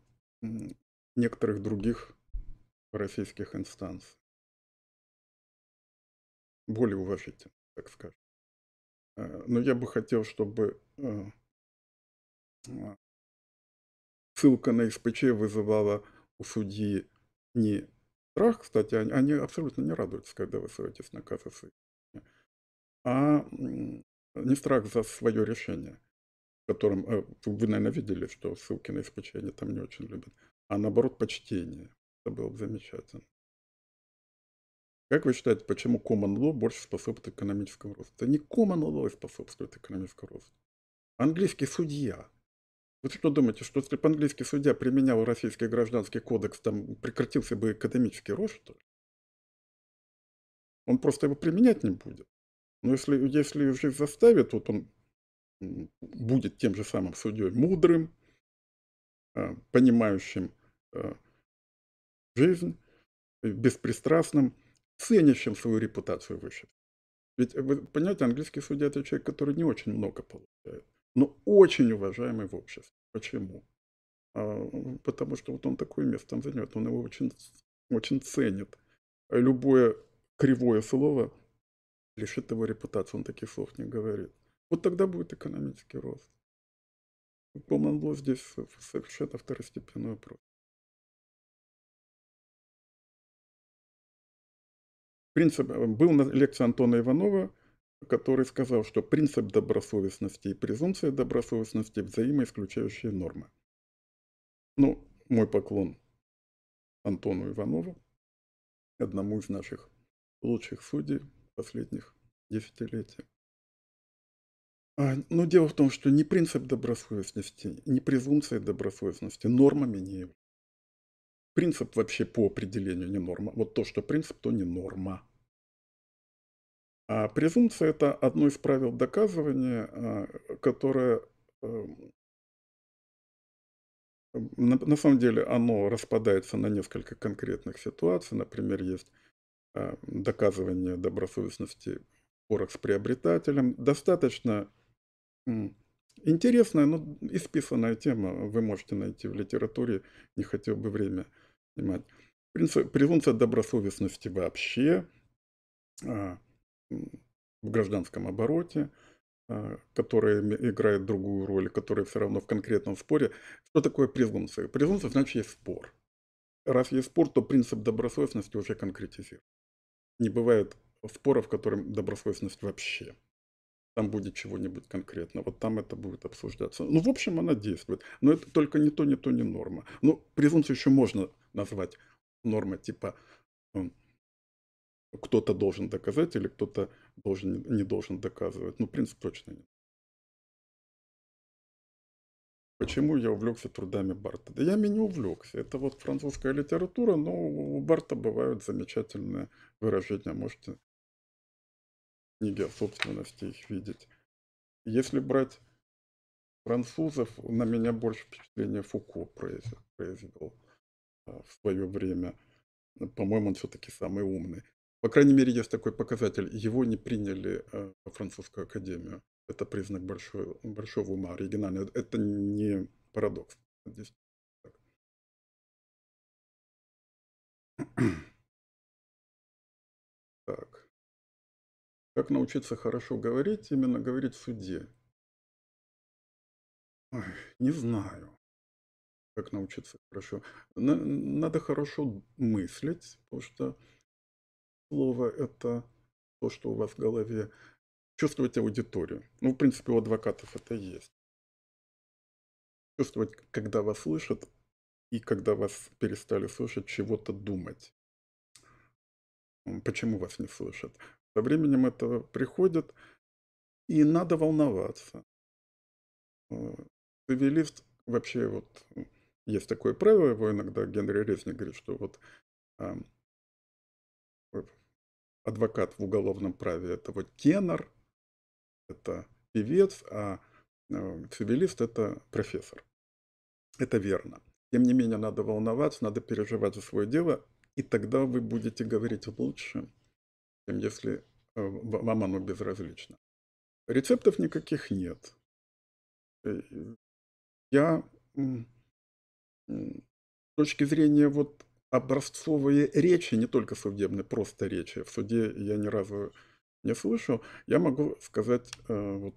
некоторых других российских инстанций. Более уважительно, так скажем. А, но я бы хотел, чтобы а, ссылка на СПЧ вызывала у судьи не страх, кстати, они, они абсолютно не радуются, когда вы ссылаетесь на казусы а не страх за свое решение, в котором э, вы, наверное, видели, что ссылки на СПЧ они там не очень любят, а наоборот почтение. Это было бы замечательно. Как вы считаете, почему common law больше способствует экономическому росту? Это не common law способствует экономическому росту. Английский судья. Вы что думаете, что если бы английский судья применял российский гражданский кодекс, там прекратился бы экономический рост, что ли? Он просто его применять не будет. Но если, если жизнь заставит, вот он будет тем же самым судьей мудрым, а, понимающим а, жизнь, беспристрастным, ценящим свою репутацию выше. Ведь, вы понимаете, английский судья – это человек, который не очень много получает, но очень уважаемый в обществе. Почему? А, потому что вот он такое место там занимает, он его очень, очень ценит. Любое кривое слово – лишит его репутации, он таких слов не говорит. Вот тогда будет экономический рост. Common здесь совершенно второстепенный вопрос. Принцип, э, был на лекции Антона Иванова, который сказал, что принцип добросовестности и презумпция добросовестности взаимоисключающие нормы. Ну, мой поклон Антону Иванову, одному из наших лучших судей, последних десятилетий. А, но дело в том, что ни принцип добросовестности, ни презумпция добросовестности нормами не являются. Принцип вообще по определению не норма. Вот то, что принцип, то не норма. А презумпция – это одно из правил доказывания, а, которое эм, на, на самом деле оно распадается на несколько конкретных ситуаций. Например, есть а, доказывание добросовестности в спорах с приобретателем. Достаточно. Интересная, но исписанная тема. Вы можете найти в литературе, не хотел бы время снимать. Презумпция добросовестности вообще а, в гражданском обороте, а, которая играет другую роль, которая все равно в конкретном споре. Что такое презумпция? Презумпция значит есть спор. Раз есть спор, то принцип добросовестности уже конкретизирует. Не бывает споров, в котором добросовестность вообще там будет чего-нибудь конкретно, вот там это будет обсуждаться. Ну, в общем, она действует. Но это только не то, не то, не норма. Ну, презумпцию еще можно назвать нормой, типа кто-то должен доказать или кто-то должен, не должен доказывать. Ну, принцип точно нет. Почему я увлекся трудами Барта? Да я не увлекся. Это вот французская литература, но у Барта бывают замечательные выражения. Можете книги о собственности их видеть. Если брать французов, на меня больше впечатление Фуко произвел, произвел а, в свое время. По-моему, он все-таки самый умный. По крайней мере, есть такой показатель. Его не приняли а, во французскую академию. Это признак большой, большого ума, оригинального. Это не парадокс. Здесь так. Как научиться хорошо говорить, именно говорить в суде? Ой, не знаю, как научиться хорошо. Надо хорошо мыслить, потому что слово – это то, что у вас в голове. Чувствовать аудиторию. Ну, в принципе, у адвокатов это есть. Чувствовать, когда вас слышат, и когда вас перестали слышать, чего-то думать. Почему вас не слышат? Со временем это приходит, и надо волноваться. Э, цивилист вообще вот есть такое правило, его иногда Генри Резник говорит, что вот а, адвокат в уголовном праве это вот тенор, это певец, а э, цивилист это профессор. Это верно. Тем не менее, надо волноваться, надо переживать за свое дело, и тогда вы будете говорить лучше, чем если э, вам оно безразлично. Рецептов никаких нет. Э, я с точки зрения вот образцовой речи, не только судебной, просто речи, в суде я ни разу не слышал, я могу сказать э, вот,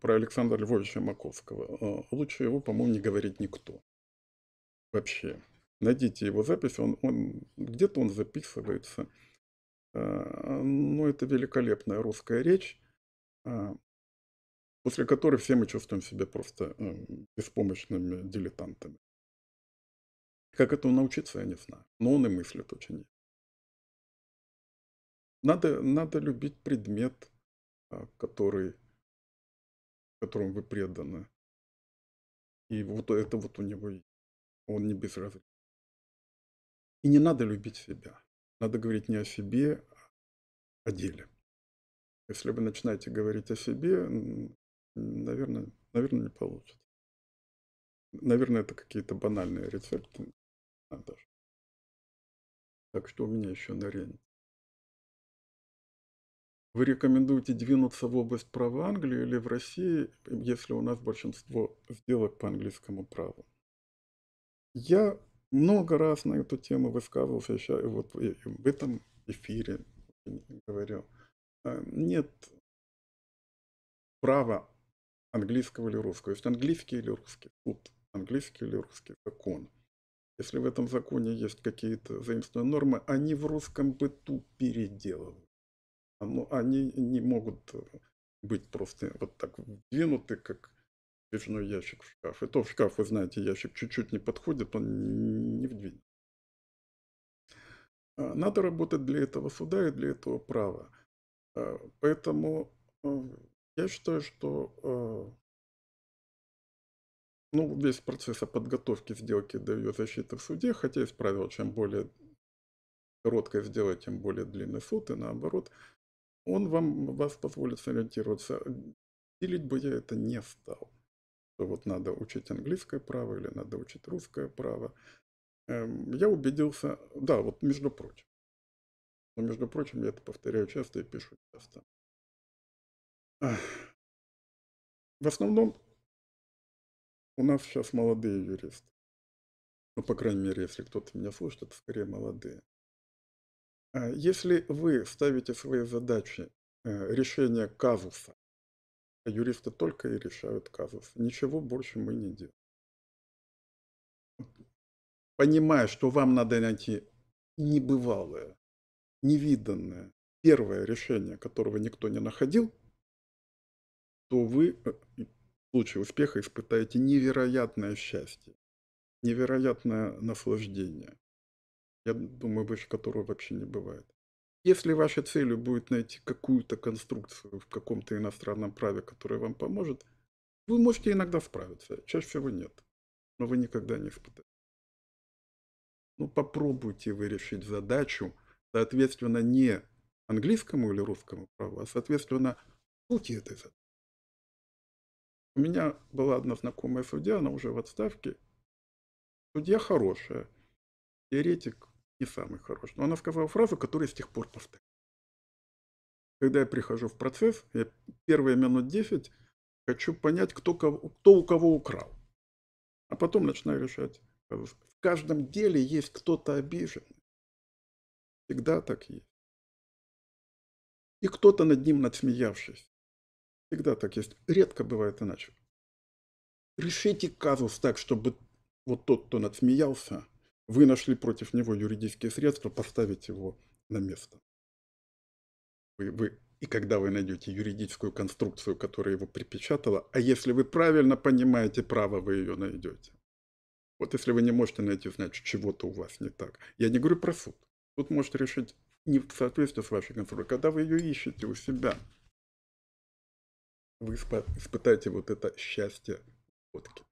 про Александра Львовича Маковского. Лучше его, по-моему, не говорить никто. Вообще. Найдите его запись, он, он, где-то он записывается. Э, ну, это великолепная русская речь, э, после которой все мы чувствуем себя просто э, беспомощными дилетантами. Как этому научиться, я не знаю. Но он и мыслит очень. Надо, надо любить предмет, который, которому вы преданы. И вот это вот у него, он не безразличен. И не надо любить себя. Надо говорить не о себе, а о деле. Если вы начинаете говорить о себе, наверное, наверное не получится. Наверное, это какие-то банальные рецепты. Даже. Так что у меня еще на рент. Вы рекомендуете двинуться в область права Англии или в России, если у нас большинство сделок по английскому праву? Я много раз на эту тему высказывался, еще вот в этом эфире говорил. А, нет права английского или русского. Есть английский или русский суд, английский или русский закон. Если в этом законе есть какие-то заимствованные нормы, они в русском быту переделывают. Они не могут быть просто вот так вдвинуты, как Пивной ящик в шкаф. И то в шкаф, вы знаете, ящик чуть-чуть не подходит, он не вдвинет. А, надо работать для этого суда и для этого права. А, поэтому а, я считаю, что ну, весь процесс подготовки сделки до ее защиты в суде, хотя есть правило, чем более короткое сделать, тем более длинный суд, и наоборот, он вам, вас позволит сориентироваться. Делить бы я это не стал что вот надо учить английское право или надо учить русское право. Эм, я убедился, да, вот между прочим. Но между прочим, я это повторяю часто и пишу часто. В основном у нас сейчас молодые юристы. Ну, по крайней мере, если кто-то меня слушает, это скорее молодые. А Если вы ставите свои задачи э, решения казуса, а юристы только и решают казус, ничего больше мы не делаем. Понимая, что вам надо найти небывалое, невиданное, первое решение, которого никто не находил, то вы э, случае успеха испытаете невероятное счастье, невероятное наслаждение. Я думаю, выше которого вообще не бывает. Если вашей целью будет найти какую-то конструкцию в каком-то иностранном праве, которая вам поможет, вы можете иногда справиться, чаще всего нет, но вы никогда не испытаете. Ну, попробуйте вы решить задачу, соответственно, не английскому или русскому праву, а, соответственно, сути этой задачи. У меня была одна знакомая судья, она уже в отставке. Судья хорошая, теоретик не самый хороший. Но она сказала фразу, которую с тех пор повторяю. Когда я прихожу в процесс, я первые минут 10 хочу понять, кто, кого, кто у кого украл. А потом начинаю решать. В каждом деле есть кто-то обиженный. Всегда так есть. И кто-то над ним надсмеявшись. Всегда так есть. Редко бывает иначе. Решите казус так, чтобы вот тот, кто надсмеялся, вы нашли против него юридические средства поставить его на место. Вы, вы, и когда вы найдете юридическую конструкцию, которая его припечатала, а если вы правильно понимаете право, вы ее найдете. Вот если вы не можете найти, значит, чего-то у вас не так. Я не говорю про суд. Суд может решить не в соответствии с вашей конструкцией. Когда вы ее ищете у себя, вы испытаете вот это счастье водки.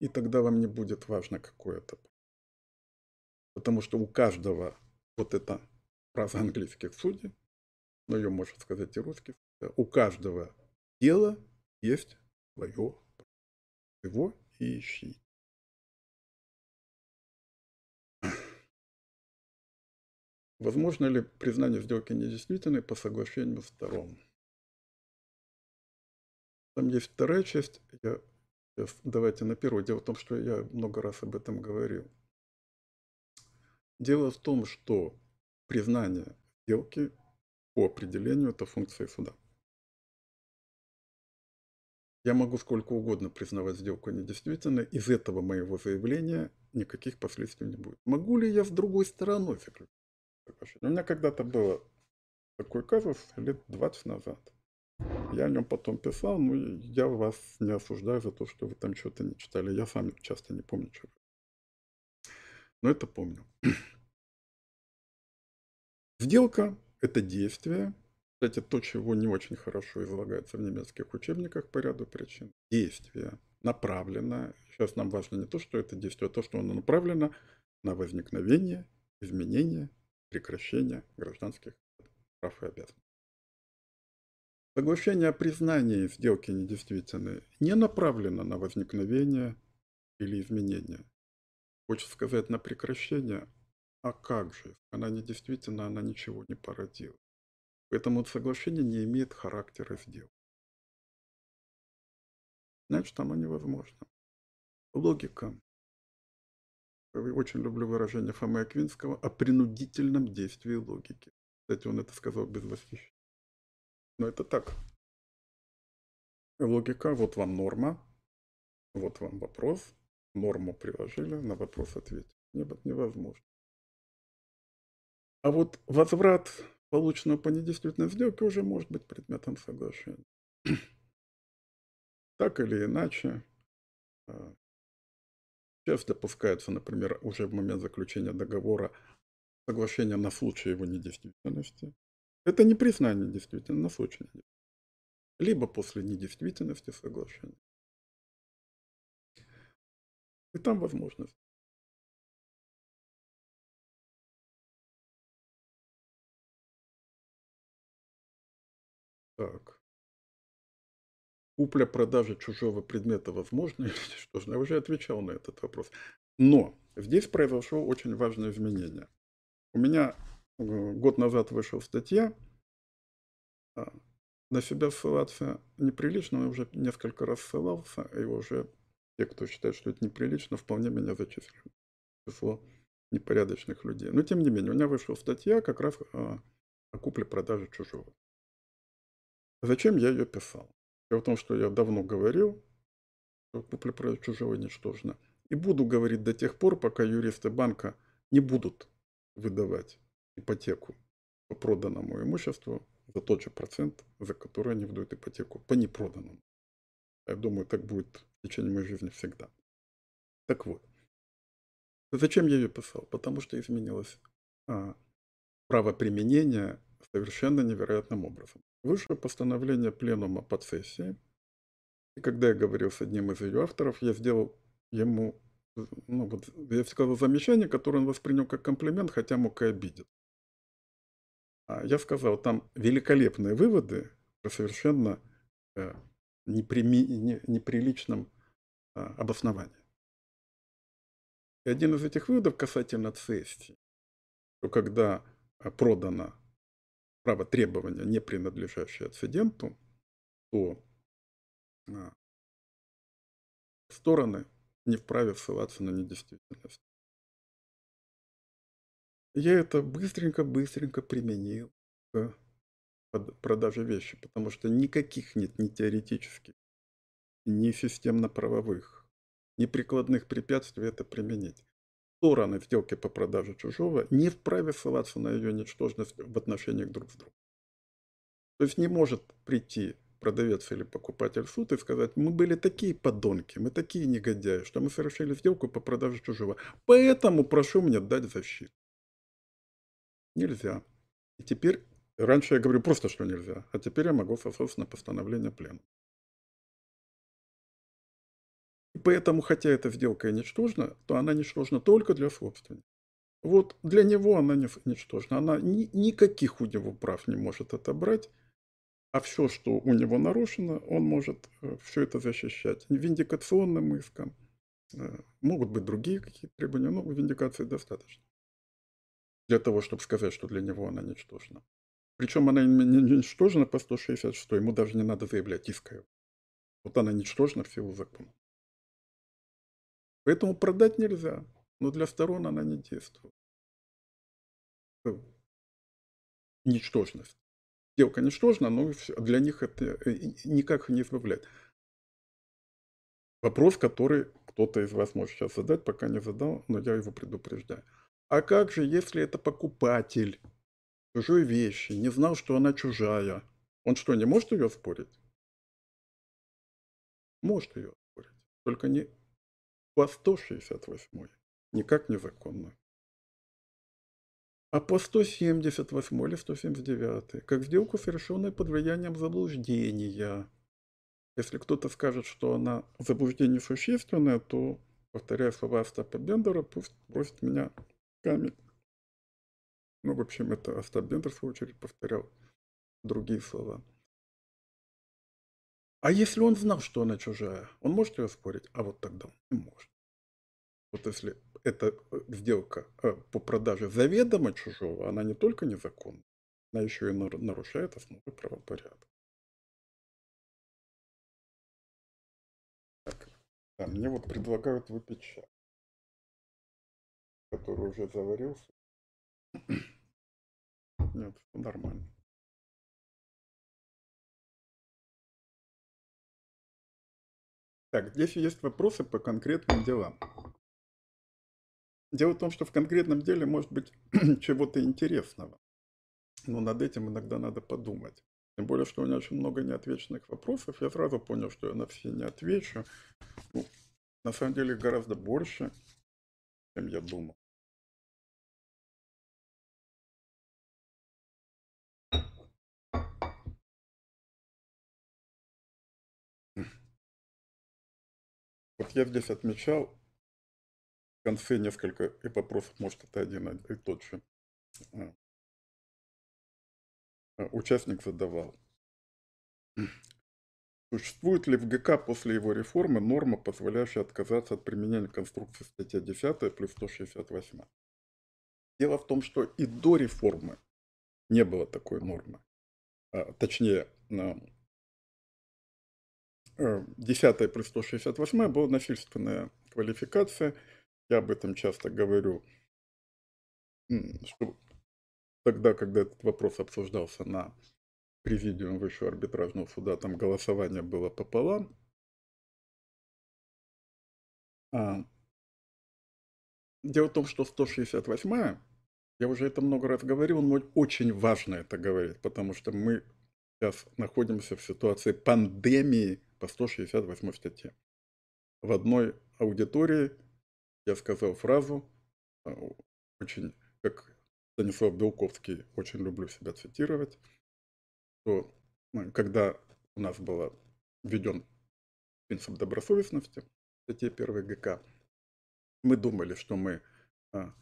И тогда вам не будет важно, какое это. Потому что у каждого вот эта фраза английских судей, но ее может сказать и русский, у каждого дела есть свое его и ищите. Возможно ли признание сделки недействительной по соглашению сторон? Там есть вторая часть. Я, сейчас, давайте на первую. Дело в том, что я много раз об этом говорил. Дело в том, что признание сделки по определению – это функция суда. Я могу сколько угодно признавать сделку недействительной, из этого моего заявления никаких последствий не будет. Могу ли я с другой стороной заключить У меня когда-то было такой казус лет 20 назад. Я о нем потом писал, но я вас не осуждаю за то, что вы там что-то не читали. Я сам часто не помню, что. Но это помню. Сделка – это действие. Кстати, то, чего не очень хорошо излагается в немецких учебниках по ряду причин. Действие направлено. Сейчас нам важно не то, что это действие, а то, что оно направлено на возникновение, изменение, прекращение гражданских прав и обязанностей. Соглашение о признании сделки недействительной не направлено на возникновение или изменение. Хочется сказать на прекращение, а как же? Она недействительна, она ничего не породила. Поэтому соглашение не имеет характера сделки. Значит, оно невозможно. Логика. Я очень люблю выражение Фомы Аквинского о принудительном действии логики. Кстати, он это сказал без восхищения. Но это так. Логика, вот вам норма, вот вам вопрос, норму приложили, на вопрос ответили. Невозможно. А вот возврат, полученного по недействительной сделке, уже может быть предметом соглашения. Так или иначе, а, сейчас допускается, например, уже в момент заключения договора соглашение на случай его недействительности. Это не признание действительно, на случай Либо после недействительности соглашения. И там возможность. Так. Купля-продажа чужого предмета возможно что же? Я уже отвечал на этот вопрос. Но здесь произошло очень важное изменение. У меня год назад вышла статья, а, на себя ссылаться неприлично, я уже несколько раз ссылался, и уже те, кто считает, что это неприлично, вполне меня зачислили число непорядочных людей. Но тем не менее, у меня вышла статья как раз о, о купле-продаже чужого. Зачем я ее писал? Дело в том, что я давно говорил, что купля-продажа чужого ничтожна. И буду говорить до тех пор, пока юристы банка не будут выдавать ипотеку по проданному имуществу за тот же процент, за который они выдают ипотеку по непроданному. Я думаю, так будет в течение моей жизни всегда. Так вот, зачем я ее писал? Потому что изменилось а, право применения совершенно невероятным образом. Вышло постановление пленума по цессии, и когда я говорил с одним из ее авторов, я сделал ему, ну вот, я сказал замечание, которое он воспринял как комплимент, хотя мог и обидеть. А я сказал, там великолепные выводы про совершенно э, неприличном э, обосновании. И один из этих выводов касательно цессии, что когда э, продано право требования, не принадлежащее цеденту, то стороны не вправе ссылаться на недействительность. Я это быстренько-быстренько применил к продаже вещи, потому что никаких нет ни теоретических, ни системно-правовых, ни прикладных препятствий это применить. Стороны сделки по продаже чужого не вправе ссылаться на ее ничтожность в отношениях друг с другом. То есть не может прийти продавец или покупатель в суд и сказать, мы были такие подонки, мы такие негодяи, что мы совершили сделку по продаже чужого. Поэтому прошу мне дать защиту. Нельзя. И теперь, раньше я говорю просто, что нельзя, а теперь я могу сослаться на постановление плена. И поэтому, хотя эта сделка и ничтожна, то она ничтожна только для собственника. Вот для него она не ничтожна. Она ни, никаких у него прав не может отобрать, а все, что у него нарушено, он может э, все это защищать. Виндикационным иском. Э, могут быть другие какие-то требования, но виндикации достаточно. Для того, чтобы сказать, что для него она ничтожна. Причем она не ничтожна по 166, ему даже не надо заявлять иск Вот она ничтожна в силу закона. Поэтому продать нельзя, но для сторон она не действует. Э, ничтожность. Сделка ничтожна, но для них это э, никак не избавляет. Вопрос, который кто-то из вас может сейчас задать, пока не задал, но я его предупреждаю. А как же, если это покупатель чужой вещи, не знал, что она чужая? Он что, не может ее спорить? Может ее спорить, только не по 168, никак незаконно а по 178 или 179, как сделку, совершенную под влиянием заблуждения. Если кто-то скажет, что она заблуждение существенное, то, повторяя слова Остапа Бендера, пусть бросит меня камень. Ну, в общем, это Остап Бендер, в свою очередь, повторял другие слова. А если он знал, что она чужая, он может ее спорить? А вот тогда он не может. Вот если эта э, сделка э, по продаже заведомо чужого, она не только незаконна, она еще и нарушает основы правопорядка. Так, да, мне вот предлагают выпить чай, который уже заварился. Нет, нормально. Так, здесь есть вопросы по конкретным делам. Дело в том, что в конкретном деле может быть чего-то интересного. Но над этим иногда надо подумать. Тем более, что у меня очень много неотвеченных вопросов. Я сразу понял, что я на все не отвечу. Ну, на самом деле гораздо больше, чем я думал. Вот я здесь отмечал конце несколько и вопросов, может, это один и тот же а, а, участник задавал. Существует ли в ГК после его реформы норма, позволяющая отказаться от применения конструкции статья 10 плюс 168? Дело в том, что и до реформы не было такой нормы. А, точнее, на 10 плюс 168 была насильственная квалификация. Я об этом часто говорю, что тогда, когда этот вопрос обсуждался на президиум Высшего арбитражного суда, там голосование было пополам. А, дело в том, что 168 я уже это много раз говорил, но очень важно это говорить, потому что мы сейчас находимся в ситуации пандемии по 168 статье. В одной аудитории я сказал фразу, а, очень, как Станислав Белковский, очень люблю себя цитировать, что когда у нас был введен принцип добросовестности, статье 1 ГК, мы думали, что мы а,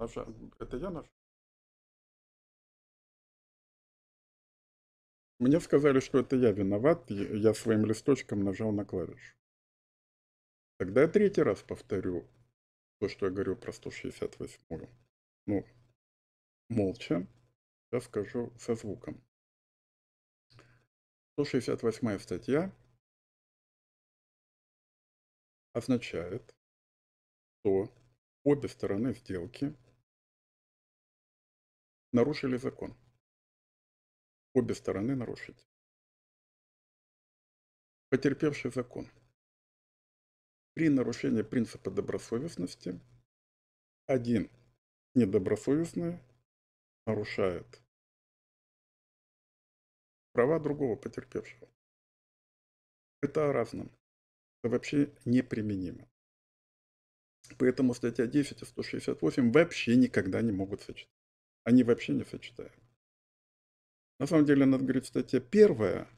Наша, это я наш? Мне сказали, что это я виноват, я своим листочком нажал на клавишу. Тогда я третий раз повторю то, что я говорил про 168-ю. Ну, молча. Я скажу со звуком. 168 статья означает, что обе стороны сделки нарушили закон. обе стороны нарушить. Потерпевший закон. При нарушении принципа добросовестности один недобросовестный нарушает права другого потерпевшего. Это о разном. Это вообще неприменимо. Поэтому статья 10 и 168 вообще никогда не могут сочетаться. Они вообще не сочетаются. На самом деле, надо говорить, статья первая,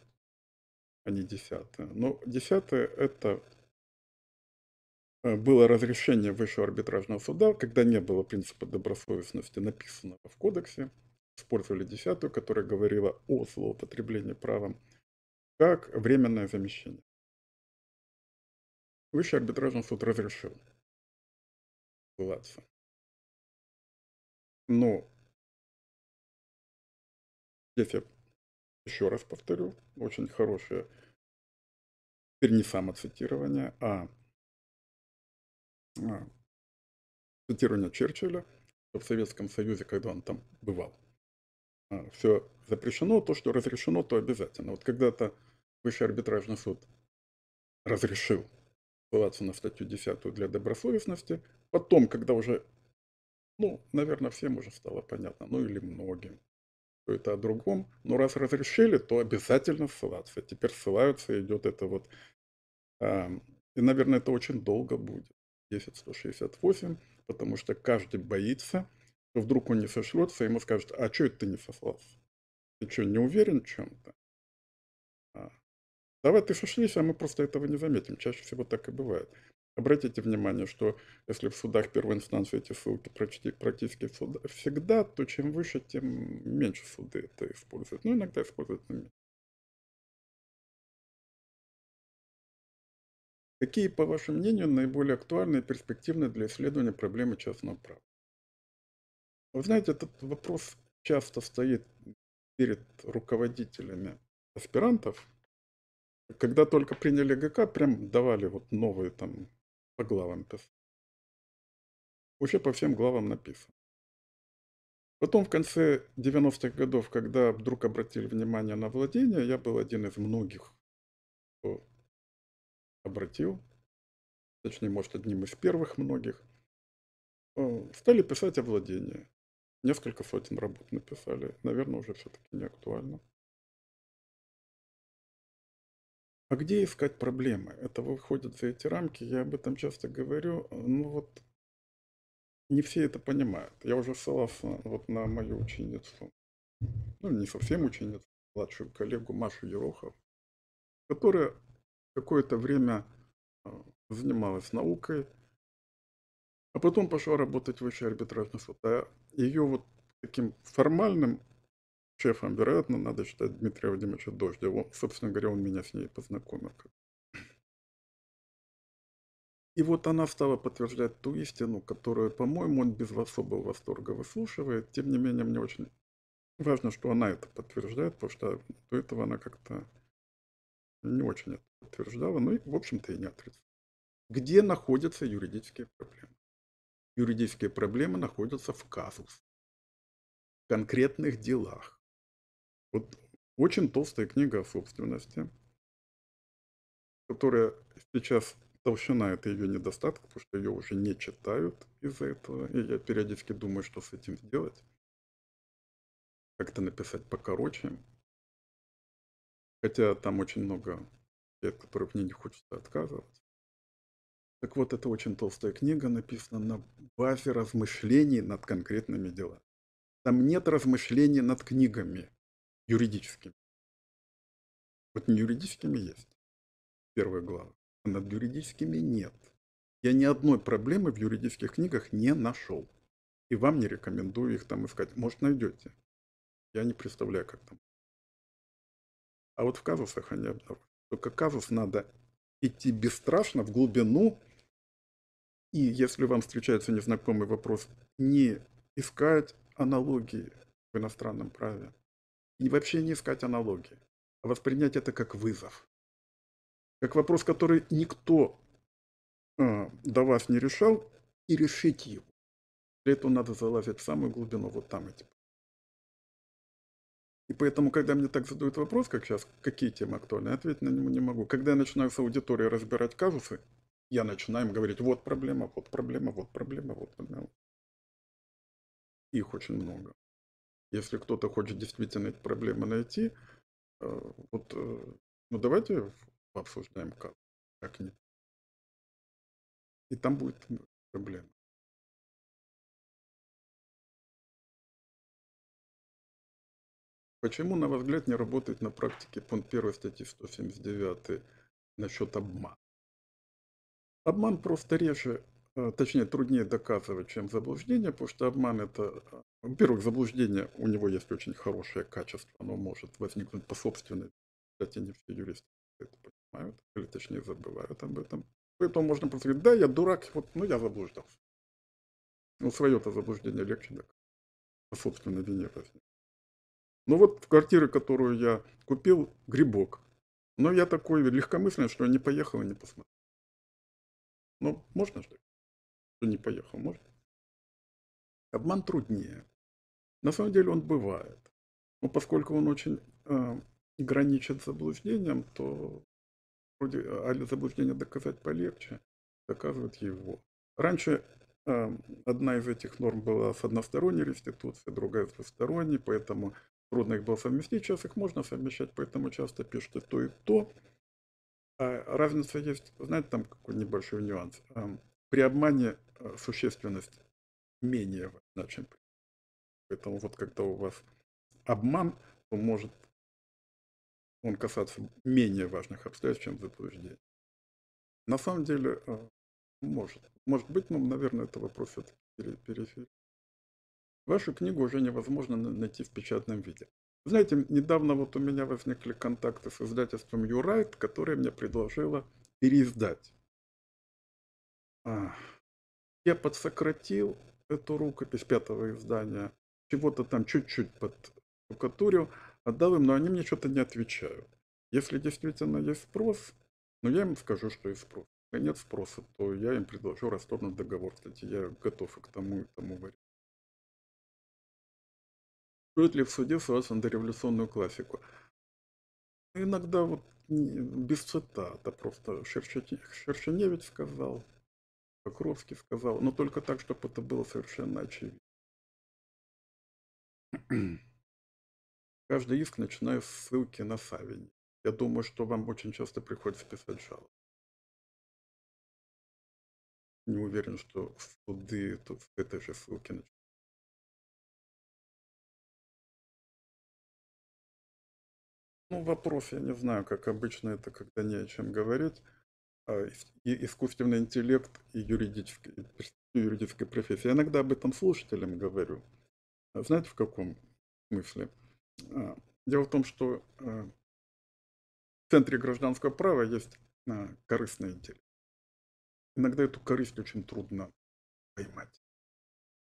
а не десятая. Но десятая – это э, было разрешение Высшего арбитражного суда, когда не было принципа добросовестности написанного в кодексе, использовали десятую, которая говорила о злоупотреблении правом, как временное замещение. Высший арбитражный суд разрешил ссылаться. Но здесь я еще раз повторю, очень хорошее, теперь не самоцитирование, а, а цитирование Черчилля, что в Советском Союзе, когда он там бывал, а, все запрещено, то, что разрешено, то обязательно. Вот когда-то Высший арбитражный суд разрешил ссылаться на статью 10 для добросовестности, потом, когда уже, ну, наверное, всем уже стало понятно, ну или многим, это о другом, но раз разрешили, то обязательно ссылаться. Теперь ссылаются, идет это вот, и, наверное, это очень долго будет, 10.168, потому что каждый боится, что вдруг он не сошлется, ему скажут, а что это ты не сослался? Ты что, не уверен в чем-то? А, давай ты сошлись, а мы просто этого не заметим. Чаще всего так и бывает. Обратите внимание, что если в судах первой инстанции эти ссылки практически всегда, то чем выше, тем меньше суды это используют. Ну, иногда используют меньше. Какие, по вашему мнению, наиболее актуальны и перспективны для исследования проблемы частного права? Вы знаете, этот вопрос часто стоит перед руководителями аспирантов. Когда только приняли ГК, прям давали вот новые там по главам. Уже по всем главам написано. Потом в конце 90-х годов, когда вдруг обратили внимание на владение, я был один из многих, кто обратил, точнее, может, одним из первых многих, э, стали писать о владении. Несколько сотен работ написали. Наверное, уже все-таки не актуально. А где искать проблемы? Это выходит за эти рамки, я об этом часто говорю. Ну вот, не все это понимают. Я уже ссылался вот на мою ученицу, ну не совсем ученицу, младшую коллегу Машу Ерохов, которая какое-то время а, занималась наукой, а потом пошла работать в высший арбитражный суд. А ее вот таким формальным шефом, вероятно, надо считать Дмитрия Владимировича Дождева. Собственно говоря, он меня с ней познакомил. И вот она стала подтверждать ту истину, которую, по-моему, он без особого восторга выслушивает. Тем не менее, мне очень важно, что она это подтверждает, потому что до этого она как-то не очень это подтверждала, ну и, в общем-то, и не отрицала. Где находятся юридические проблемы? Юридические проблемы находятся в казус, в конкретных делах. Вот очень толстая книга о собственности, которая сейчас толщина это ее недостаток, потому что ее уже не читают из-за этого. И я периодически думаю, что с этим сделать. Как-то написать покороче. Хотя там очень много от которых мне не хочется отказываться. Так вот, это очень толстая книга, написана на базе размышлений над конкретными делами. Там нет размышлений над книгами юридическими. Вот не юридическими есть, первая глава, а над юридическими нет. Я ни одной проблемы в юридических книгах не нашел. И вам не рекомендую их там искать. Может, найдете. Я не представляю, как там. А вот в казусах они обнаружены. Только казус надо идти бесстрашно в глубину. И если вам встречается незнакомый вопрос, не искать аналогии в иностранном праве, и вообще не искать аналогии, а воспринять это как вызов. Как вопрос, который никто э, до вас не решал, и решить его. Для этого надо залазить в самую глубину, вот там эти. И поэтому, когда мне так задают вопрос, как сейчас, какие темы актуальны, ответить на него не могу. Когда я начинаю с аудиторией разбирать казусы, я начинаю им говорить, вот проблема, вот проблема, вот проблема, вот проблема. Их очень много. Если кто-то хочет действительно эти проблемы найти, э, вот, э, ну давайте обсуждаем как, как нет. И там будет проблема. Почему, на ваш взгляд, не работает на практике пункт 1 статьи 179 насчет обмана? Обман просто реже, э, точнее, труднее доказывать, чем заблуждение, потому что обман это, во-первых, заблуждение, у него есть очень хорошее качество, оно может возникнуть по собственной, кстати, не все юристы это понимают, или точнее забывают об этом. Поэтому можно просто говорить, да, я дурак, вот, ну я заблуждался. Ну, свое-то заблуждение легче доказать, по собственной вине возник. Ну вот в квартире, которую я купил, грибок. Но я такой легкомысленный, что не поехал и не посмотрел. Ну, можно что Что не поехал, можно? Обман труднее. На самом деле он бывает. Но поскольку он очень э, граничит заблуждением, то вроде а заблуждение доказать полегче, доказывать его. Раньше э, одна из этих норм была с односторонней реституцией, другая с двусторонней, поэтому трудно их было совместить. Сейчас их можно совмещать, поэтому часто пишут и то, и то. А разница есть, знаете, там какой небольшой нюанс. При обмане э, существенность менее важна, чем при. Поэтому вот когда у вас обман, то может он касаться менее важных обстоятельств, чем заблуждение. На самом деле, э, может. Может быть, но, наверное, это вопрос все-таки. Вашу книгу уже невозможно найти в печатном виде. Знаете, недавно вот у меня возникли контакты с издательством Юрайт, которое мне предложило переиздать. А, я подсократил эту рукопись пятого издания, чего-то там чуть-чуть подштукатурил, отдал им, но они мне что-то не отвечают. Если действительно есть спрос, ну я им скажу, что есть спрос. Если нет спроса, то я им предложу расторгнуть договор. Кстати, я готов и к тому, и тому варианту. Стоит ли в суде ссылаться на дореволюционную классику? Иногда вот без цитат, а просто Шершеневич сказал, Покровский сказал, но только так, чтобы это было совершенно очевидно. Каждый иск начинаю с ссылки на Савини. Я думаю, что вам очень часто приходится писать жалобы. Не уверен, что суды тут с этой же ссылки начинают. Ну, вопрос, я не знаю, как обычно это, когда не о чем говорить. А, и искусственный интеллект и юридическая, юридическая профессия. Я иногда об этом слушателям говорю. А знаете, в каком смысле? А, дело в том, что в центре гражданского права есть корыстный интеллект. Иногда эту корысть очень трудно поймать.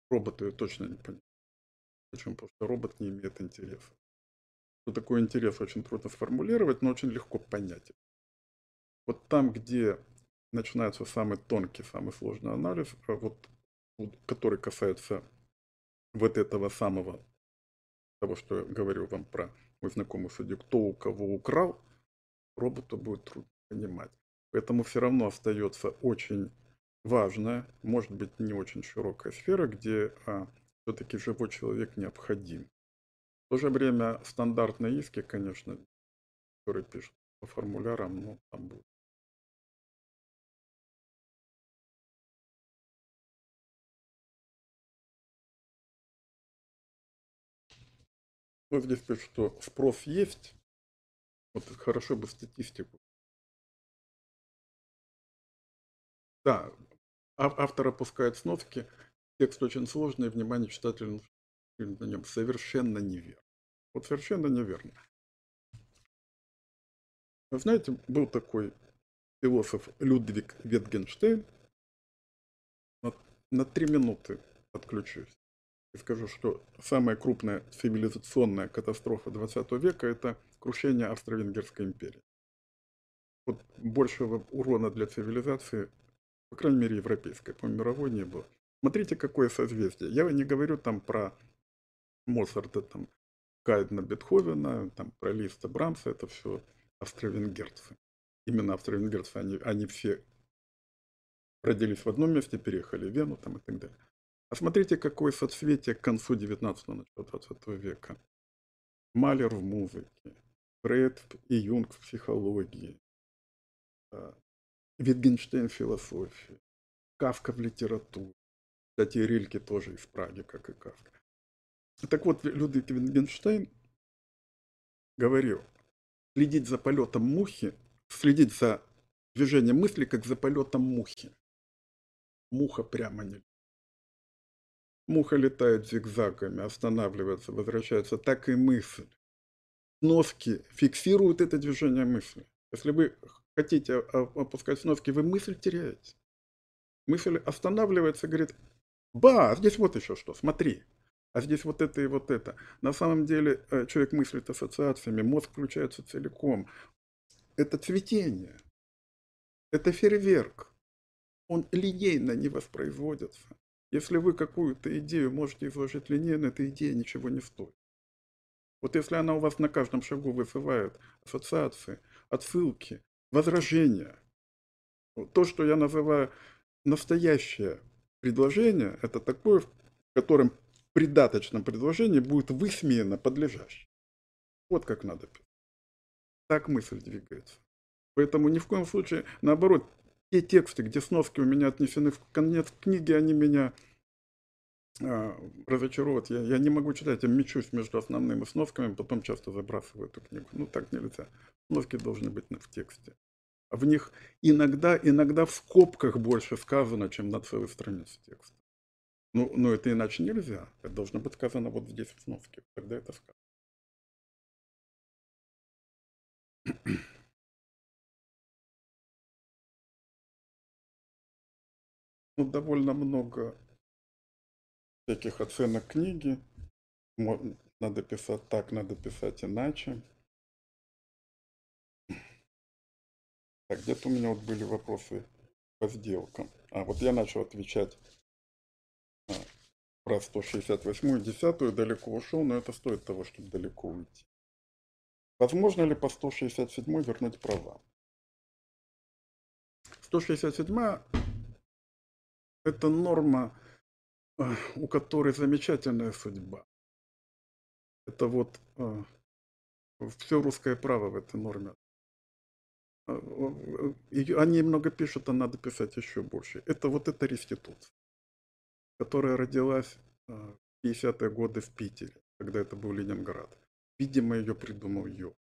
Робот ее точно не понимает. Почему? Потому что робот не имеет интереса что такой интерес очень трудно сформулировать, но очень легко понять. Вот там, где начинается самый тонкий, самый сложный анализ, а вот, который касается вот этого самого, того, что я говорил вам про мой знакомый судью, кто у кого украл, роботу будет трудно понимать. Поэтому все равно остается очень важная, может быть, не очень широкая сфера, где а, все-таки живой человек необходим. В то же время стандартные иски, конечно, которые пишут по формулярам, ну, там будет. Ну, здесь пишут, что спрос есть. Вот хорошо бы статистику. Да, автор опускает сноски. Текст очень сложный, внимание читателя на нем совершенно неверно. Вот совершенно неверно. Вы знаете, был такой философ Людвиг Витгенштейн. На, на три минуты отключусь. Скажу, что самая крупная цивилизационная катастрофа 20 века – это крушение Австро-Венгерской империи. Вот большего урона для цивилизации, по крайней мере, европейской, по мировой не было. Смотрите, какое созвездие. Я не говорю там про Моцарта, там, Гайдна, Бетховена, там про Листа, Брамса, это все австро-венгерцы. Именно австро-венгерцы, они, они все родились в одном месте, переехали в Вену там и так далее. А смотрите, какое соцветие к концу 19-го, начала 20 века. Малер в музыке, Фред и Юнг в психологии, а, Витгенштейн в философии, Кавка в литературе. Кстати, Рильке тоже из Праги, как и Кавка. Так вот, Людвиг Витгенштейн говорил, следить за полетом мухи, следить за движением мысли, как за полетом мухи. Муха прямо не Муха летает зигзагами, останавливается, возвращается. Так и мысль. Сноски фиксируют это движение мысли. Если вы хотите опускать сноски, вы мысль теряете. Мысль останавливается говорит, ба, здесь вот еще что, смотри. А здесь вот это и вот это. На самом деле э, человек мыслит ассоциациями, мозг включается целиком. Это цветение. Это фейерверк. Он линейно не воспроизводится. Если вы какую-то идею можете изложить линейно, эта идея ничего не стоит. Вот если она у вас на каждом шагу вызывает ассоциации, отсылки, возражения, то, что я называю настоящее предложение, это такое, в котором придаточном предложении будет высмеяно подлежащее. Вот как надо. Так мысль двигается. Поэтому ни в коем случае, наоборот, те тексты, где сноски у меня отнесены в конец книги, они меня а, разочаровывают. Я, я не могу читать, я мечусь между основными сносками, потом часто забрасываю эту книгу. Ну, так нельзя. Сноски должны быть в тексте. А в них иногда, иногда в скобках больше сказано, чем на целой странице текста. Ну, но это иначе нельзя. Это должно быть сказано вот здесь в сноске. Тогда это сказано. Ну, довольно много всяких оценок книги. Надо писать так, надо писать иначе. Так, где-то у меня вот были вопросы по сделкам. А, вот я начал отвечать а, про 168 10 далеко ушел, но это стоит того, чтобы далеко уйти. Возможно ли по 167 вернуть права? 167 это норма, а, у которой замечательная судьба. Это вот а, все русское право в этой норме. И они много пишут, а надо писать еще больше. Это вот эта реституция, которая родилась в 50-е годы в Питере, когда это был Ленинград. Видимо, ее придумал Ё.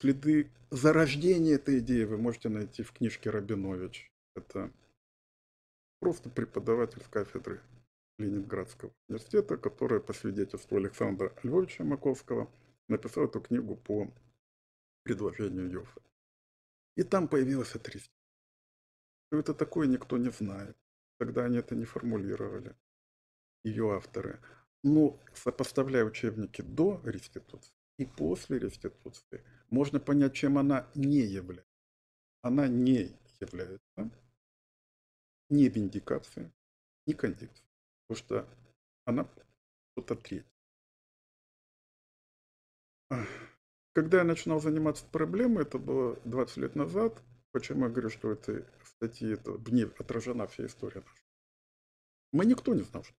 Следы зарождения этой идеи вы можете найти в книжке Рабинович. Это просто преподаватель кафедры Ленинградского университета, который по свидетельству Александра Львовича Маковского написал эту книгу по предложению Йофа. И там появилось отрицание. Что это такое, никто не знает. Тогда они это не формулировали, ее авторы. Но сопоставляя учебники до реституции и после реституции, можно понять, чем она не является. Она не является не виндикация, не кондикция. Потому что она что-то третье. Когда я начинал заниматься проблемой, это было 20 лет назад, почему я говорю, что в этой статье это, в ней отражена вся история наша. Мы никто не знал, что.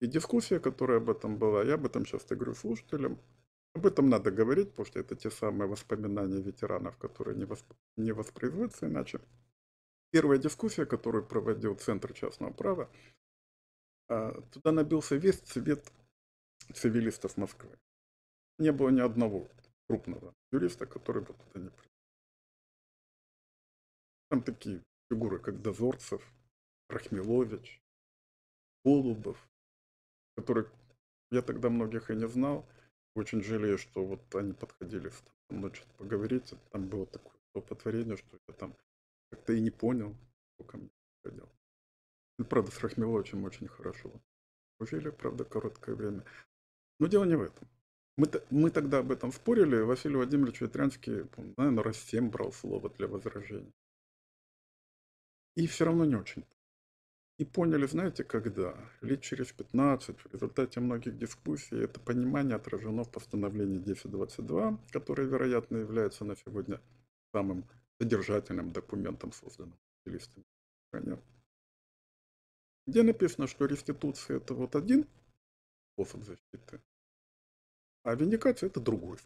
И дискуссия, которая об этом была, я об этом часто говорю слушателям, об этом надо говорить, потому что это те самые воспоминания ветеранов, которые не, восп... не воспроизводятся иначе. Первая дискуссия, которую проводил Центр частного права, а, туда набился весь цвет цивилистов Москвы. Не было ни одного крупного юриста, который бы туда не пришел. Там такие фигуры, как Дозорцев, Рахмилович, Голубов, которых я тогда многих и не знал. Очень жалею, что вот они подходили со мной поговорить. Там было такое столпотворение, что я там как-то и не понял, кто ко мне приходил. Ну, правда, с Рахмиловичем очень хорошо. Жили, правда, короткое время. Но дело не в этом. Мы, мы тогда об этом спорили. Василий Владимирович Ветрянский, наверное, раз семь брал слово для возражений. И все равно не очень. И поняли, знаете, когда? Лет через 15, в результате многих дискуссий, это понимание отражено в постановлении 1022, которое, вероятно, является на сегодня самым содержательным документом, созданным специалистами где написано, что реституция это вот один способ защиты, а виндикация это другой.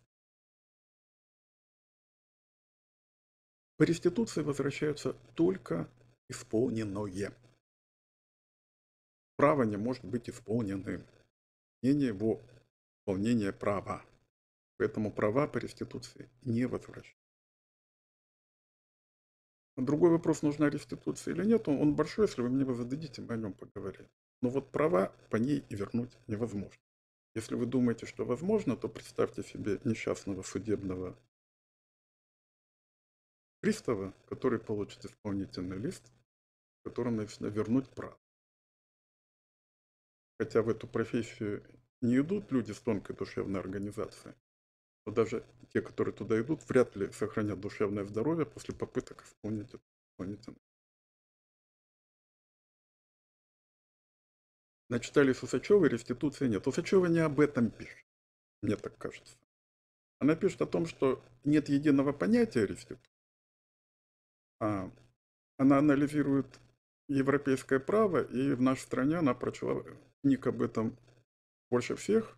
По реституции возвращаются только исполненное. Право не может быть исполненным. Не его исполнение права. Поэтому права по реституции не возвращаются. Другой вопрос, нужна реституция или нет, он, большой, если вы мне его зададите, мы о нем поговорим. Но вот права по ней и вернуть невозможно. Если вы думаете, что возможно, то представьте себе несчастного судебного пристава, который получит исполнительный лист, в котором написано «вернуть право». Хотя в эту профессию не идут люди с тонкой душевной организацией, но даже те, которые туда идут, вряд ли сохранят душевное здоровье после попыток исполнить это. Исполнительно. Начитались Усачевой, реституции нет. Усачева не об этом пишет, мне так кажется. Она пишет о том, что нет единого понятия реституции. А она анализирует европейское право, и в нашей стране она прочла книг об этом больше всех,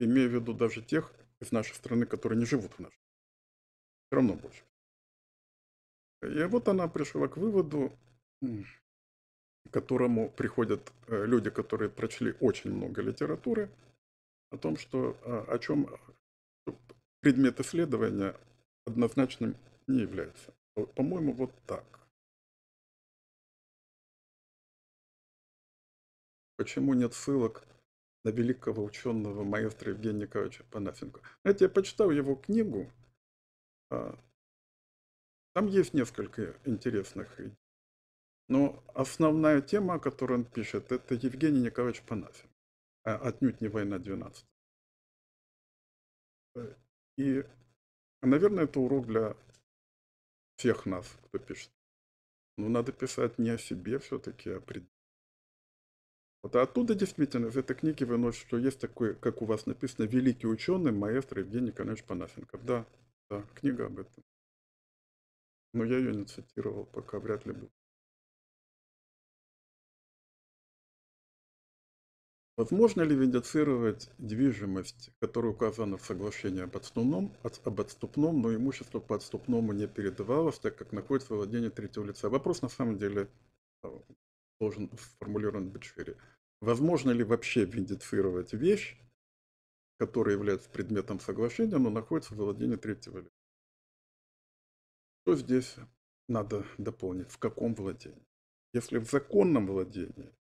имея в виду даже тех, нашей страны, которые не живут в нашей. Все равно больше. И вот она пришла к выводу, к которому приходят э, люди, которые прочли очень много литературы, о том, что а, о чем предмет исследования однозначным не является. По-моему, вот так. Почему нет ссылок на великого ученого маэстро Евгения Николаевича Панасенко. Знаете, я почитал его книгу. А, там есть несколько интересных идей. Но основная тема, о которой он пишет, это Евгений Николаевич Панасенко. А отнюдь не «Война 12». И, наверное, это урок для всех нас, кто пишет. Но надо писать не о себе все-таки, а пред вот оттуда действительно из этой книги выносит, что есть такой, как у вас написано, великий ученый, маэстро Евгений Николаевич Панасенков. Да, да, книга об этом. Но я ее не цитировал, пока вряд ли буду. Возможно ли виндицировать движимость, которая указана в соглашении об отступном, об отступном, но имущество по отступному не передавалось, так как находится в владении третьего лица? Вопрос на самом деле э, должен сформулирован быть шире. Возможно ли вообще виндицировать вещь, которая является предметом соглашения, но находится в владении третьего лица? Что здесь надо дополнить? В каком владении? Если в законном владении,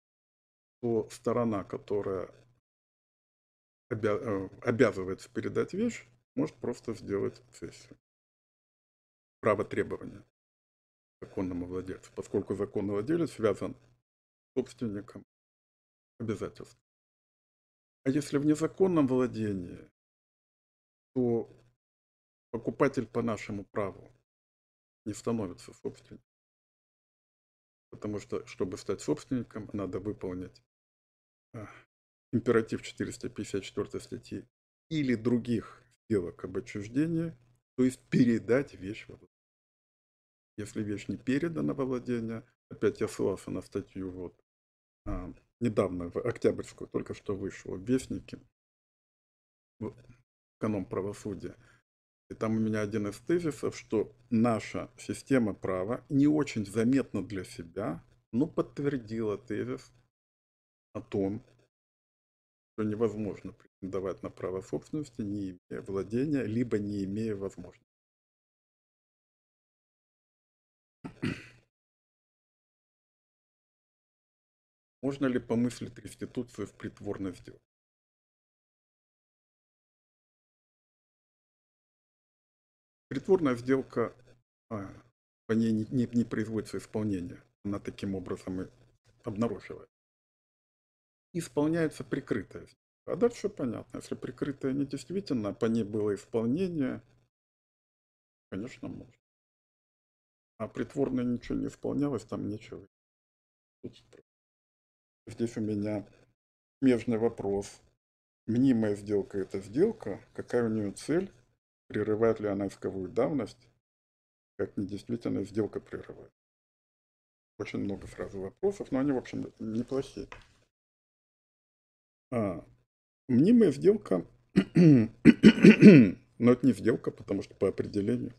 то сторона, которая э, обязывается передать вещь, может просто сделать сессию. Право требования законному владельцу, поскольку законный владелец связан собственником обязательств. А если в незаконном владении, то покупатель по нашему праву не становится собственником. Потому что, чтобы стать собственником, надо выполнить а, императив 454 статьи или других сделок об отчуждении, то есть передать вещь во владение. Если вещь не передана во владение, опять я ссылался на статью вот а, недавно, в Октябрьскую, только что вышло, в в канон правосудия. И там у меня один из тезисов, что наша система права не очень заметна для себя, но подтвердила тезис о том, что невозможно претендовать на право собственности, не имея владения, либо не имея возможности. Можно ли помыслить реституцию в притворной сделке? Притворная сделка, а, по ней не, не, не производится исполнение. Она таким образом и обнаруживает. Исполняется прикрытая сделка. А дальше понятно. Если прикрытая не действительно, по ней было исполнение, конечно, можно. А притворно ничего не исполнялось, там нечего Здесь у меня смежный вопрос. Мнимая сделка – это сделка? Какая у нее цель? Прерывает ли она исковую давность? Как недействительная сделка прерывает? Очень много сразу вопросов, но они, в общем, неплохие. А, мнимая сделка, но это не сделка, потому что по определению,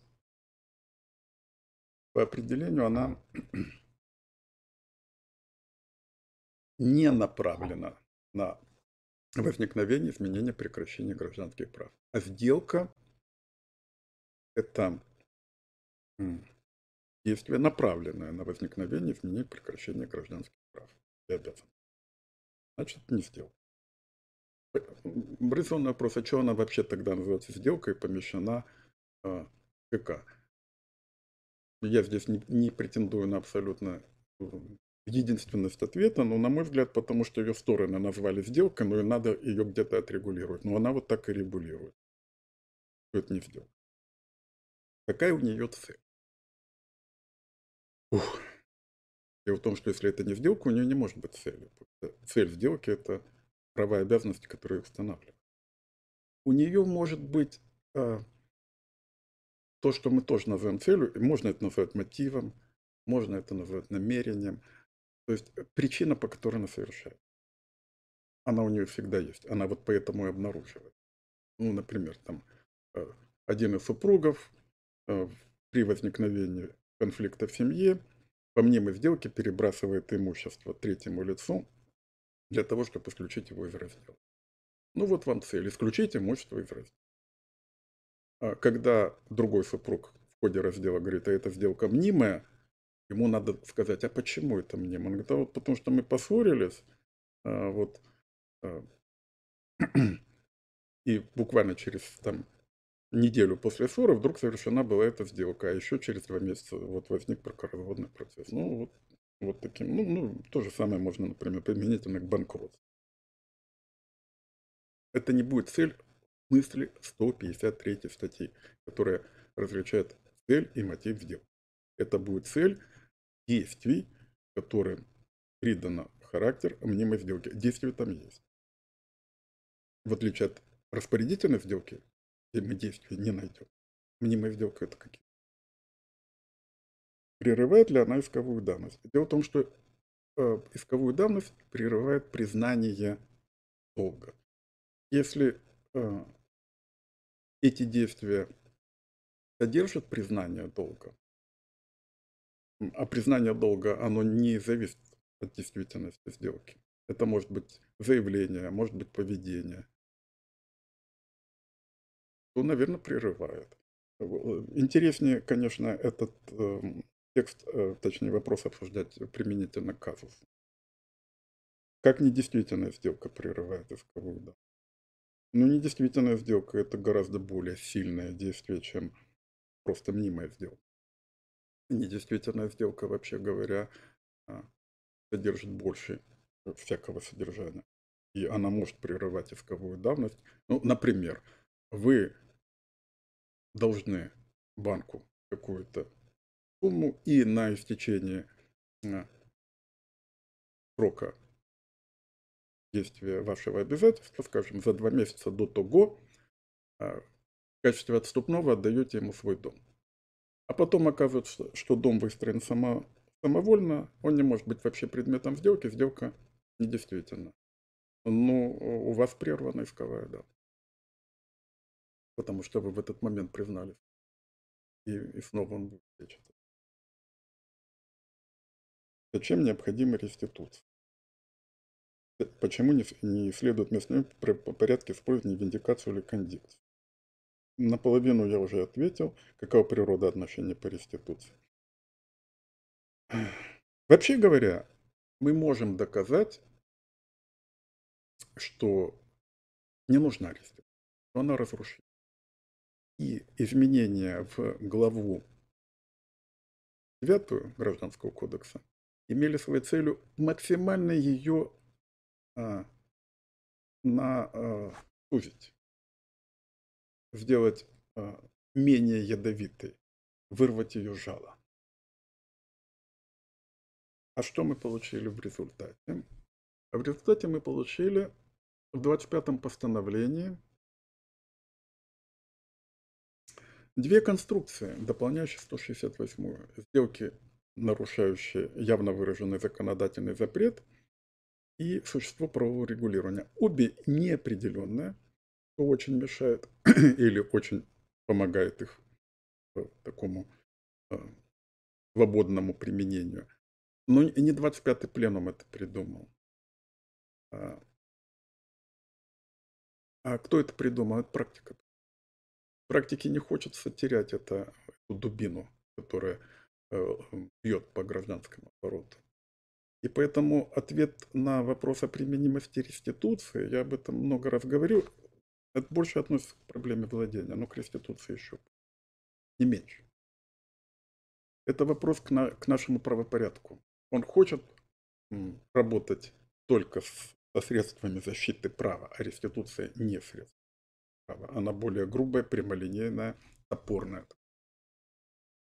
по определению она не направлена на возникновение, изменение, прекращение гражданских прав. А сделка – это действие, направленное на возникновение, изменение, прекращение гражданских прав и обязанностей. Значит, не сделка. Резонный вопрос, а что она вообще тогда называется сделкой, помещена э, КК? Я здесь не, не претендую на абсолютно единственность ответа, но, на мой взгляд, потому что ее стороны назвали сделкой, но и надо ее где-то отрегулировать. Но она вот так и регулирует. Это не сделка. Какая у нее цель? Ух. Дело в том, что если это не сделка, у нее не может быть цели. Цель сделки – это права и обязанности, которые устанавливают. У нее может быть а, то, что мы тоже называем целью, и можно это назвать мотивом, можно это назвать намерением – то есть э, причина, по которой она совершает. Она у нее всегда есть. Она вот поэтому и обнаруживает. Ну, например, там э, один из супругов э, при возникновении конфликта в семье по мнимой сделке перебрасывает имущество третьему лицу для того, чтобы исключить его из раздела. Ну вот вам цель – исключить имущество из раздела. А когда другой супруг в ходе раздела говорит, а эта сделка мнимая, Ему надо сказать, а почему это мне? Он говорит, а вот потому что мы поссорились, а, вот, а, и буквально через там неделю после ссоры вдруг совершена была эта сделка, а еще через два месяца вот возник бракоразводный процесс. Ну, вот, вот таким, ну, ну, то же самое можно, например, применительно к банкротству. Это не будет цель мысли 153 статьи, которая различает цель и мотив сделки. Это будет цель действий, которым придано характер мнимой сделки. Действия там есть. В отличие от распорядительной сделки, где мы действия не найдем. Мнимая сделка это какие? Прерывает ли она исковую давность? Дело в том, что э, исковую давность прерывает признание долга. Если э, эти действия содержат признание долга, а признание долга, оно не зависит от действительности сделки. Это может быть заявление, может быть поведение. То, наверное, прерывает. Интереснее, конечно, этот э, текст, э, точнее вопрос обсуждать применительно к казусу. Как недействительная сделка прерывает исковую да? Ну, недействительная сделка – это гораздо более сильное действие, чем просто мнимая сделка недействительная сделка, вообще говоря, а, содержит больше всякого содержания. И она может прерывать исковую давность. Ну, например, вы должны банку какую-то сумму, и на истечение а, срока действия вашего обязательства, скажем, за два месяца до того, а, в качестве отступного отдаете ему свой дом. А потом оказывается, что дом выстроен само, самовольно, он не может быть вообще предметом сделки, сделка недействительна. Но ну, у вас прервана исковая, да. Потому что вы в этот момент признались. И, и снова он будет лечиться. Зачем необходима реституция? Почему не, не следует местным порядке использования виндикацию или кондикцию? Наполовину я уже ответил, какова природа отношений по реституции. Вообще говоря, мы можем доказать, что не нужна реституция, что она разрушена. И изменения в главу 9 Гражданского кодекса имели своей целью максимально ее а, на, а, сузить сделать а, менее ядовитой, вырвать ее жало. А что мы получили в результате? В результате мы получили в 25-м постановлении две конструкции, дополняющие 168-ю. Сделки, нарушающие явно выраженный законодательный запрет и существо правового регулирования. Обе неопределенные, очень мешает или очень помогает их такому э, свободному применению. Но не 25-й пленум это придумал. А, а кто это придумал? Это практика. Практике не хочется терять это, эту дубину, которая э, бьет по гражданскому обороту. И поэтому ответ на вопрос о применимости реституции, я об этом много раз говорю, это больше относится к проблеме владения, но к реституции еще не меньше. Это вопрос к, на, к нашему правопорядку. Он хочет работать только с, со средствами защиты права, а реституция не средство права. Она более грубая, прямолинейная, топорная.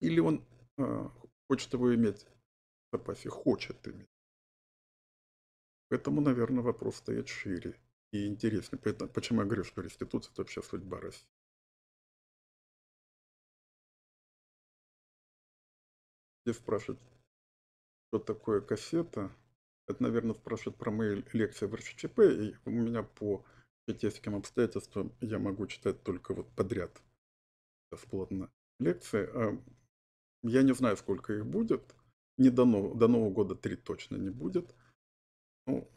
Или он э, хочет его иметь в запасе, хочет иметь. Поэтому, наверное, вопрос стоит шире и интереснее. Поэтому, почему я говорю, что реституция – это вообще судьба России. Здесь спрашивают, что такое кассета. Это, наверное, спрашивают про мои лекции в РЧП. И у меня по житейским обстоятельствам я могу читать только вот подряд бесплатно лекции. Я не знаю, сколько их будет. Не до, Нового, до Нового года три точно не будет. Ну,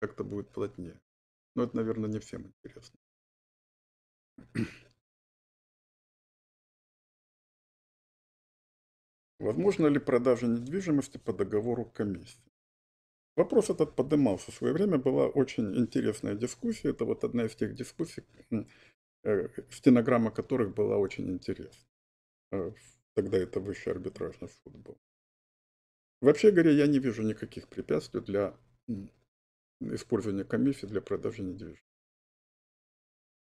как-то будет плотнее. Но это, наверное, не всем интересно. Возможно ли продажа недвижимости по договору комиссии? Вопрос этот поднимался в свое время, была очень интересная дискуссия. Это вот одна из тех дискуссий, э, стенограмма которых была очень интересна. Э, тогда это высший арбитражный суд был. Вообще говоря, я не вижу никаких препятствий для использования комиссии для продажи недвижимости.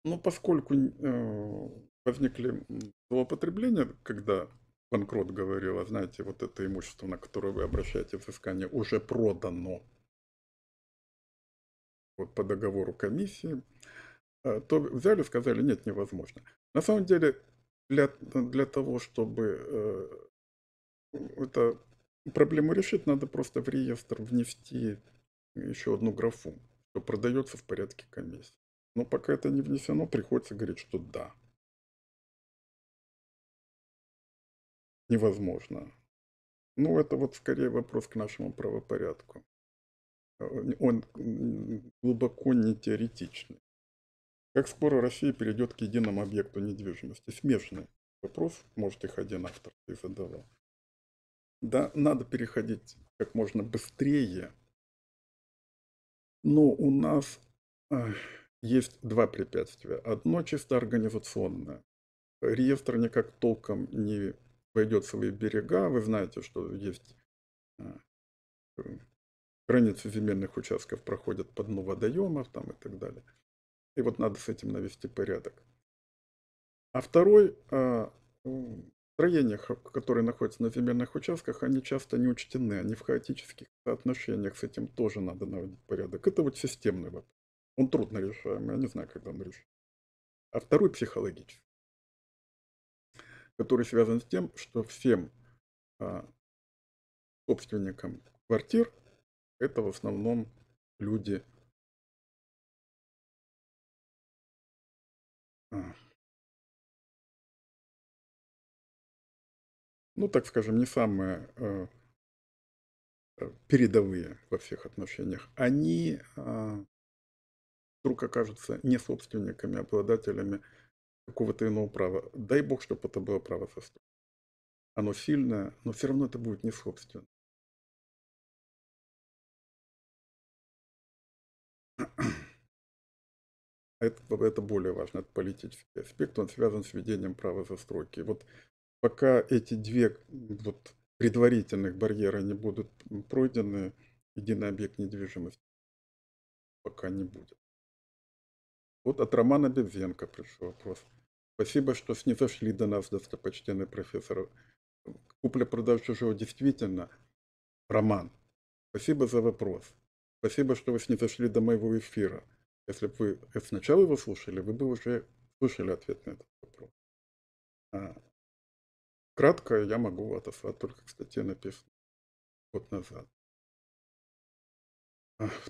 Но поскольку э, возникли злоупотребления, когда банкрот говорил, а знаете, вот это имущество, на которое вы обращаете взыскание, уже продано вот по договору комиссии, э, то взяли, сказали, нет, невозможно. На самом деле, для, для того, чтобы э, эту проблему решить, надо просто в реестр внести еще одну графу, что продается в порядке комиссии. Но пока это не внесено, приходится говорить, что да, невозможно. Ну, это вот скорее вопрос к нашему правопорядку. Э, он глубоко не теоретичный. Как скоро Россия перейдет к единому объекту недвижимости? Смешный вопрос, может, их один автор и задавал. Да, надо переходить как можно быстрее, но у нас э, есть два препятствия. Одно чисто организационное. Реестр никак толком не пойдет свои берега. Вы знаете, что есть а, границы земельных участков проходят по дну водоемов там и так далее. И вот надо с этим навести порядок. А второй, а, строения, которые находятся на земельных участках, они часто не учтены, они в хаотических отношениях, с этим тоже надо наводить порядок. Это вот системный вопрос. Он трудно решаемый, я не знаю, когда он решит. А второй психологический который связан с тем, что всем а, собственникам квартир это в основном люди а, ну, так скажем, не самые э, передовые во всех отношениях, они э, вдруг окажутся не собственниками, а обладателями какого-то иного права. Дай бог, чтобы это было право застройки. Оно сильное, но все равно это будет не собственно. Это, это более важно, это политический аспект, он связан с введением права застройки. Вот пока эти две вот, предварительных барьера не будут пройдены, единый объект недвижимости пока не будет. Вот от Романа Бевзенко пришел вопрос. Спасибо, что снизошли до нас, достопочтенный профессор. Купля-продажа чужого действительно роман. Спасибо за вопрос. Спасибо, что вы снизошли до моего эфира. Если бы вы сначала его слушали, вы бы уже слышали ответ на этот вопрос. А, кратко я могу отослать только к статье, написанной год назад.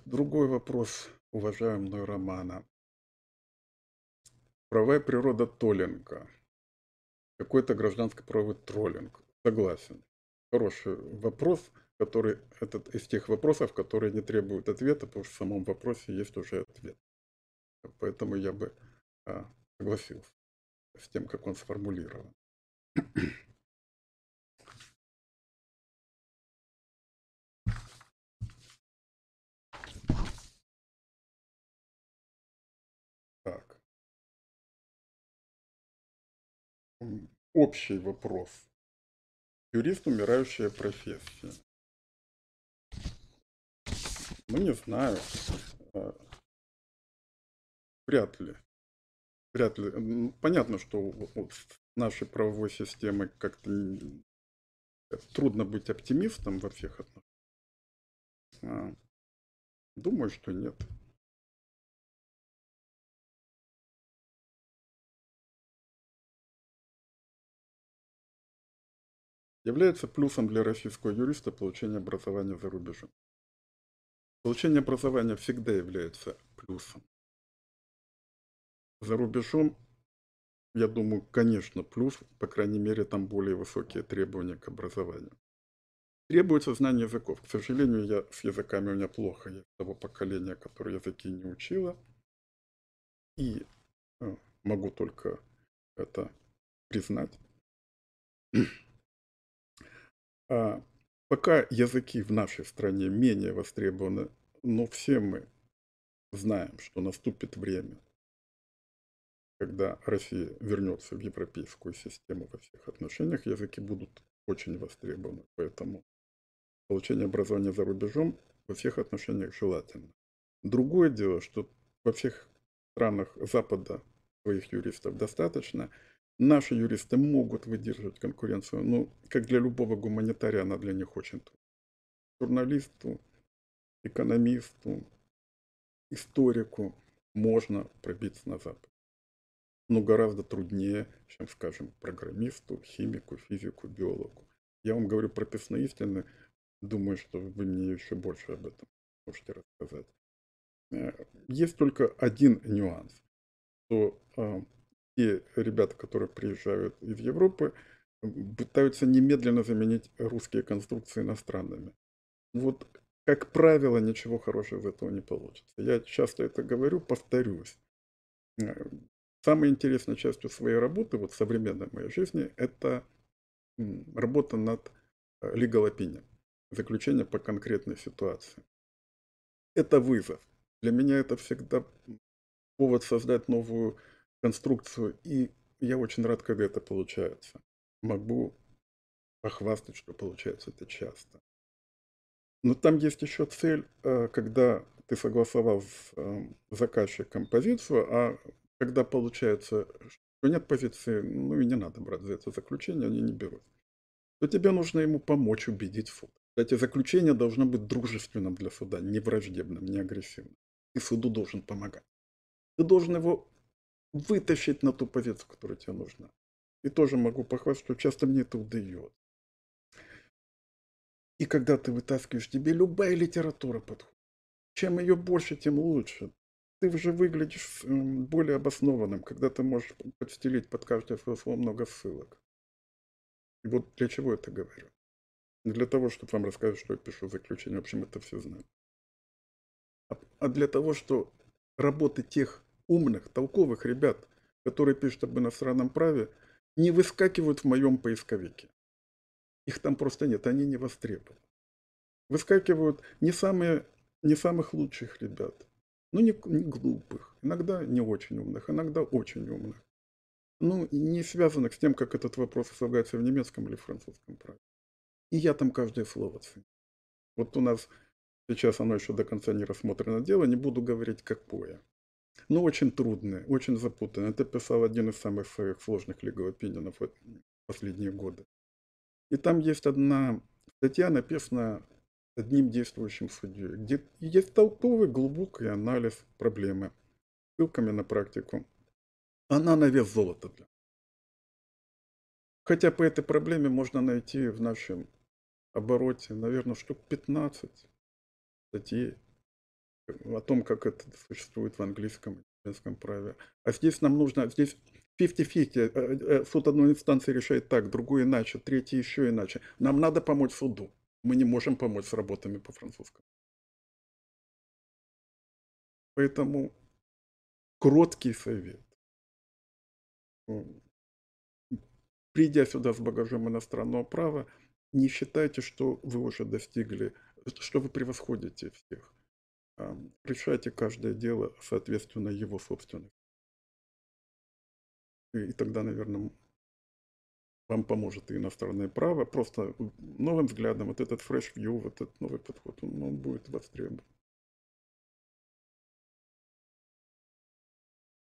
Другой вопрос, уважаемый Романа. Правая природа Толлинга. Какой-то гражданско-правовой троллинг. Согласен. Хороший вопрос, который этот из тех вопросов, которые не требуют ответа, потому что в самом вопросе есть уже ответ. Поэтому я бы а, согласился с тем, как он сформулирован. Общий вопрос. Юрист – умирающая профессия. Ну, не знаю. А, вряд ли. Вряд ли. Понятно, что нашей правовой системы как-то трудно быть оптимистом во всех отношениях. А, думаю, что нет. Является плюсом для российского юриста получение образования за рубежом. Получение образования всегда является плюсом. За рубежом, я думаю, конечно, плюс, по крайней мере, там более высокие требования к образованию. Требуется знание языков. К сожалению, я с языками у меня плохо. Я того поколения, которое языки не учило. И э, могу только это признать. А пока языки в нашей стране менее востребованы, но все мы знаем, что наступит время, когда Россия вернется в европейскую систему во всех отношениях, языки будут очень востребованы. Поэтому получение образования за рубежом во всех отношениях желательно. Другое дело, что во всех странах Запада своих юристов достаточно – Наши юристы могут выдерживать конкуренцию, но как для любого гуманитария она для них очень трудна. Журналисту, экономисту, историку можно пробиться на Запад. Но гораздо труднее, чем, скажем, программисту, химику, физику, биологу. Я вам говорю прописные истины, думаю, что вы мне еще больше об этом можете рассказать. Э, есть только один нюанс, что а, те ребята, которые приезжают из Европы, пытаются немедленно заменить русские конструкции иностранными. Вот, как правило, ничего хорошего из этого не получится. Я часто это говорю, повторюсь. Э, самой интересной частью своей работы, вот современной моей жизни, это работа над э, legal opinion, заключение по конкретной ситуации. Это вызов. Для меня это всегда повод создать новую конструкцию, и я очень рад, когда это получается. Могу похвастать, что получается это часто. Но там есть еще цель, э, когда ты согласовал с э, заказчиком позицию, а когда получается, что нет позиции, ну и не надо брать за это заключение, они не берут, то тебе нужно ему помочь убедить суд. Кстати, заключение должно быть дружественным для суда, не враждебным, не агрессивным. И суду должен помогать. Ты должен его вытащить на ту позицию, которая тебе нужна. И тоже могу похвастать, что часто мне это удается. И когда ты вытаскиваешь, тебе любая литература подходит. Чем ее больше, тем лучше. Ты уже выглядишь эм, более обоснованным, когда ты можешь подстелить под каждое слово много ссылок. И вот для чего это говорю? Для того, чтобы вам рассказать, что я пишу заключение. В общем, это все знают. А, а для того, что работы тех умных, толковых ребят, которые пишут об иностранном праве, не выскакивают в моем поисковике. Их там просто нет, они не востребованы. Выскакивают не, самые, не самых лучших ребят, ну не, не глупых, иногда не очень умных, иногда очень умных. Ну, не связанных с тем, как этот вопрос обсуждается в немецком или французском праве. И я там каждое слово ценю. Вот у нас сейчас оно еще до конца не рассмотрено дело, не буду говорить какое. Ну, очень трудные, очень запутанные. Это писал один из самых своих сложных opinionов в последние годы. И там есть одна статья, написана одним действующим судьей, где есть толковый глубокий анализ проблемы, ссылками на практику. Она на вес золота для Хотя по этой проблеме можно найти в нашем обороте, наверное, штук 15 статей о том, как это существует в английском и немецком праве. А здесь нам нужно, здесь 50-50. Э, э, суд одной инстанции решает так, другой иначе, третий еще иначе. Нам надо помочь суду. Мы не можем помочь с работами по французскому. Поэтому кроткий совет. Придя сюда с багажом иностранного права, не считайте, что вы уже достигли, что вы превосходите всех. Решайте каждое дело соответственно его собственности. И тогда, наверное, вам поможет и иностранное право. Просто новым взглядом, вот этот fresh view, вот этот новый подход, он, он будет востребован.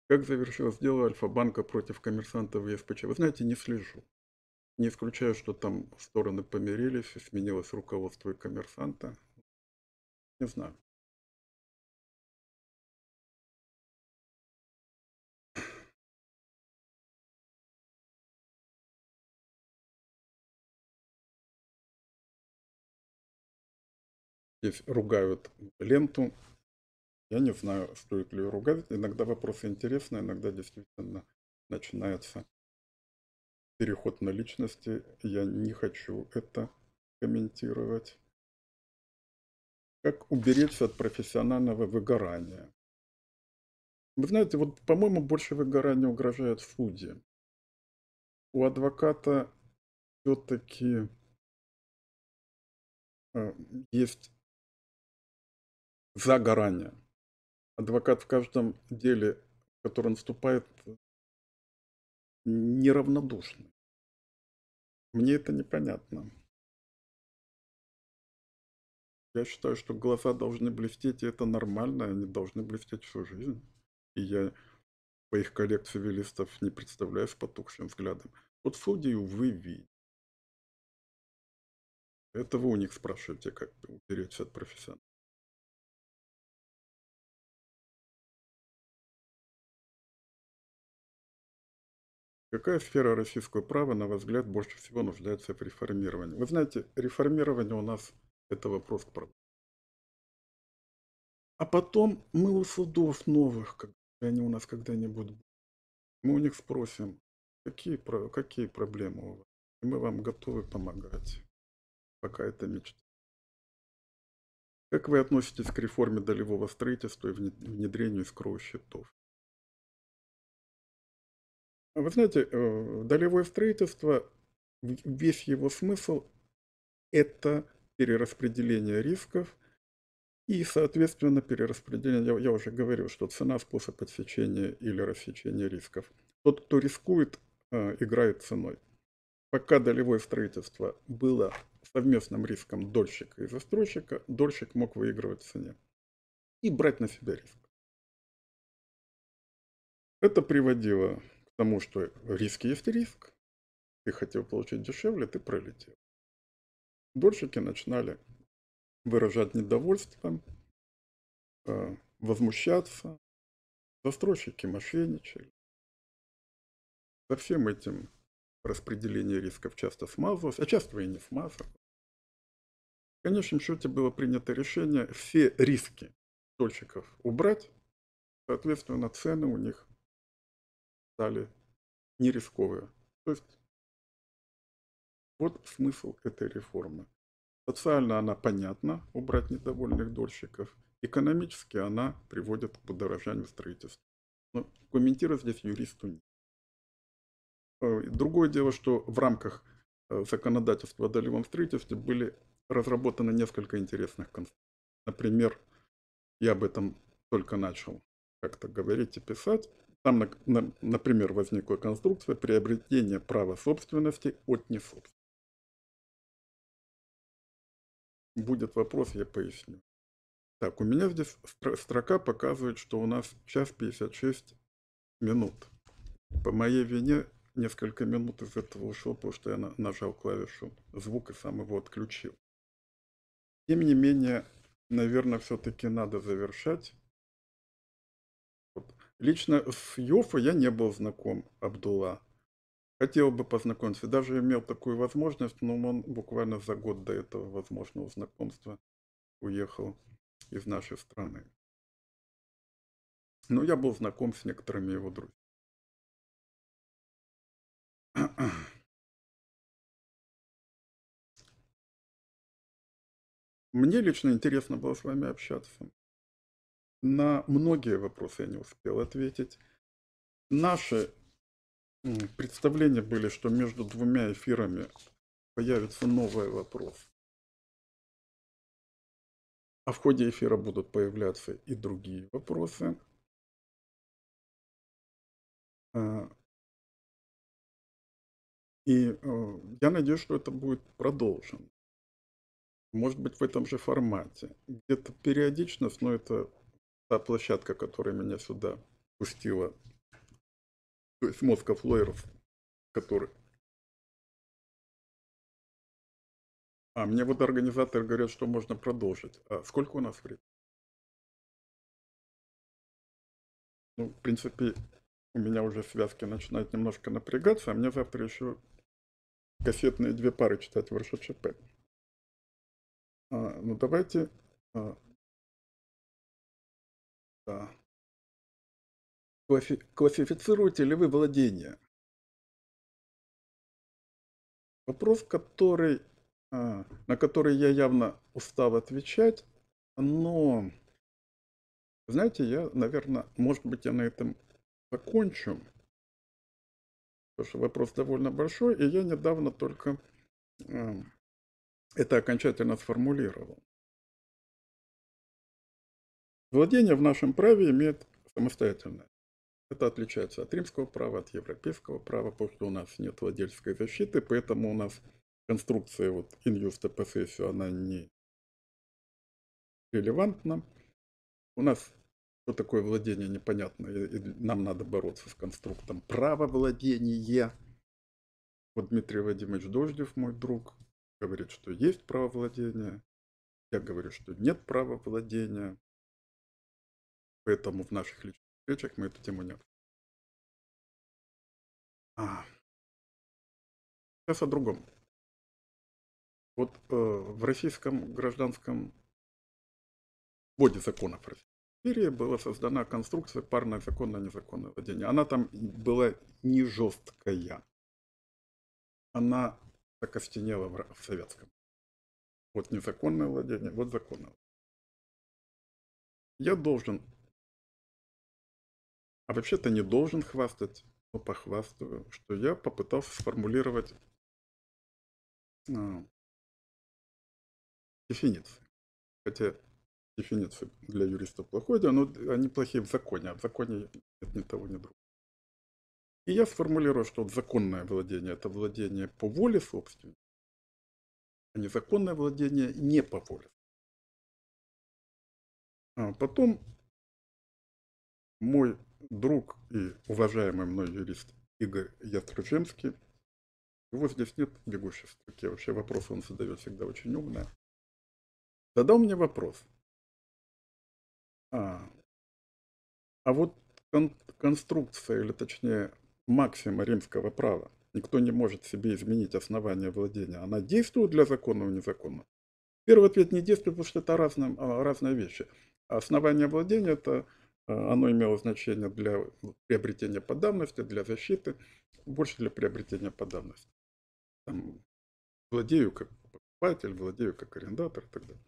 Как завершилось дело Альфа-банка против коммерсантов в ЕСПЧ? Вы знаете, не слежу. Не исключаю, что там стороны помирились, и сменилось руководство и коммерсанта. Не знаю. Здесь ругают ленту. Я не знаю, стоит ли ругать. Иногда вопросы интересные, иногда действительно начинается переход на личности. Я не хочу это комментировать. Как уберечься от профессионального выгорания? Вы знаете, вот, по-моему, больше выгорания угрожает судье. У адвоката все-таки э, есть загорание. Адвокат в каждом деле, в которое он вступает, неравнодушный. Мне это непонятно. Я считаю, что глаза должны блестеть, и это нормально, они должны блестеть всю жизнь. И я по их коллег цивилистов не представляю с потухшим взглядом. Вот судьи, увы, видят. Это вы у них спрашиваете, как уберечься от профессионала. Какая сфера российского права, на ваш взгляд, больше всего нуждается в реформировании? Вы знаете, реформирование у нас – это вопрос к праву. А потом мы у судов новых, когда они у нас когда-нибудь мы у них спросим, какие, какие проблемы у вас, и мы вам готовы помогать, пока это мечта. Как вы относитесь к реформе долевого строительства и внедрению скроу счетов? Вы знаете, э, долевое строительство, весь его смысл – это перераспределение рисков и, соответственно, перераспределение, я, я уже говорил, что цена – способ отсечения или рассечения рисков. Тот, кто рискует, э, играет ценой. Пока долевое строительство было совместным риском дольщика и застройщика, дольщик мог выигрывать в цене и брать на себя риск. Это приводило Потому что риск есть риск. Ты хотел получить дешевле, ты пролетел. Дольщики начинали выражать недовольство, э, возмущаться. Застройщики мошенничали. За всем этим распределение рисков часто смазывалось, а часто и не смазывалось. В конечном счете было принято решение все риски дольщиков убрать, соответственно, цены у них стали не рисковые. То есть вот смысл этой реформы. Социально она понятна, убрать недовольных дольщиков. Экономически она приводит к подорожанию строительства. Но комментировать здесь юристу нет. Э, другое дело, что в рамках э, законодательства о долевом строительстве были разработаны несколько интересных концепций. Например, я об этом только начал как-то говорить и писать. Там, например, возникла конструкция приобретения права собственности от несобственности. Будет вопрос, я поясню. Так, у меня здесь строка показывает, что у нас час 56 минут. По моей вине несколько минут из этого ушло, потому что я нажал клавишу звук и сам его отключил. тем не менее, наверное, все-таки надо завершать. Лично с Йофа я не был знаком, Абдулла. Хотел бы познакомиться. Даже имел такую возможность, но он буквально за год до этого возможного знакомства уехал из нашей страны. Но я был знаком с некоторыми его друзьями. Мне лично интересно было с вами общаться. На многие вопросы я не успел ответить. Наши представления были, что между двумя эфирами появится новый вопрос. А в ходе эфира будут появляться и другие вопросы. А, и э, я надеюсь, что это будет продолжено. Может быть, в этом же формате. Где-то периодичность, но это та площадка, которая меня сюда пустила. То есть мозгов лоеров, который... А, мне вот организаторы говорят, что можно продолжить. А сколько у нас времени? Ну, в принципе, у меня уже связки начинают немножко напрягаться, а мне завтра еще кассетные две пары читать в РШЧП. А, ну давайте... А, классифицируете ли вы владение? Вопрос, который, а, на который я явно устал отвечать, но, знаете, я, наверное, может быть, я на этом закончу, потому что вопрос довольно большой, и я недавно только это окончательно сформулировал. Владение в нашем праве имеет самостоятельное. Это отличается от римского права, от европейского права, потому что у нас нет владельческой защиты, поэтому у нас конструкция вот in justa possessio, она не релевантна. У нас что такое владение непонятно, и нам надо бороться с конструктом права владения. Вот Дмитрий Вадимович Дождев, мой друг, говорит, что есть право владения. Я говорю, что нет права владения. Поэтому в наших личных встречах мы эту тему не а. Сейчас о другом. Вот э, в российском гражданском боде законов России была создана конструкция парное законное незаконное владение. Она там была не жесткая. Она окостенело в, в советском. Вот незаконное владение, вот законное. Я должен, а вообще-то не должен хвастать, но похвастаю, что я попытался сформулировать а, дефиниции. Хотя дефиниции для юристов плохой, но они плохие в законе, а в законе нет ни того, ни другого. И я сформулирую, что законное владение – это владение по воле собственника, а незаконное владение не по воле. А потом мой друг и уважаемый мной юрист Игорь Ястручемский, его здесь нет в бегущей строке, вообще вопросы он задает всегда очень умные, задал мне вопрос. А, а вот кон конструкция, или точнее максима римского права. Никто не может себе изменить основание владения. Она действует для законного и незаконного. Первый ответ не действует, потому что это разные, а, разные вещи. Основание владения, это, оно имело значение для приобретения по давности, для защиты, больше для приобретения по давности. Там, владею как покупатель, владею как арендатор и так далее.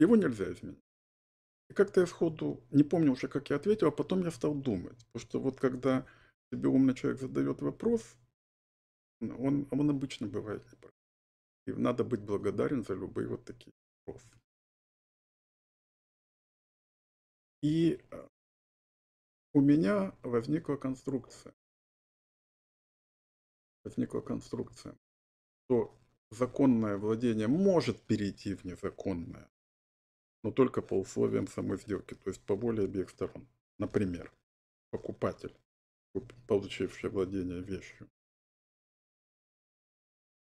Его нельзя изменить. И как-то я сходу, не помню уже, как я ответил, а потом я стал думать. Потому что вот когда тебе умный человек задает вопрос, он, он обычно бывает неправильный. И надо быть благодарен за любые вот такие вопросы. И э, у меня возникла конструкция. Возникла конструкция, что законное владение может перейти в незаконное но только по условиям самой сделки, то есть по воле обеих сторон. Например, покупатель, получивший владение вещью,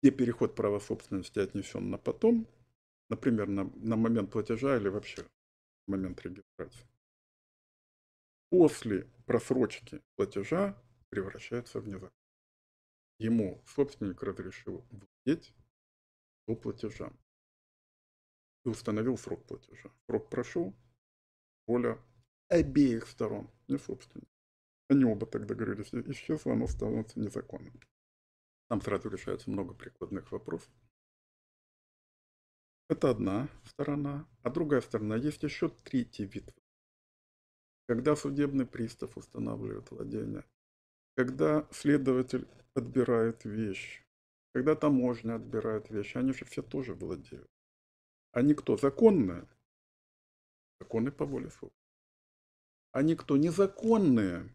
где переход права собственности отнесен на потом, например, на, на момент платежа или вообще момент регистрации. После просрочки платежа превращается в незаконность. Ему собственник разрешил владеть до платежа и установил срок платежа. Срок прошел, воля обеих сторон, не собственник. Они оба так договорились, исчезло, оно становится незаконным. Там сразу решается много прикладных вопросов. Это одна сторона. А другая сторона, есть еще третий вид. Когда судебный пристав устанавливает владение, когда следователь отбирает вещь, когда таможня отбирает вещи, они же все тоже владеют. Они кто? Законные? Законы по воле собственника. Они кто? Незаконные?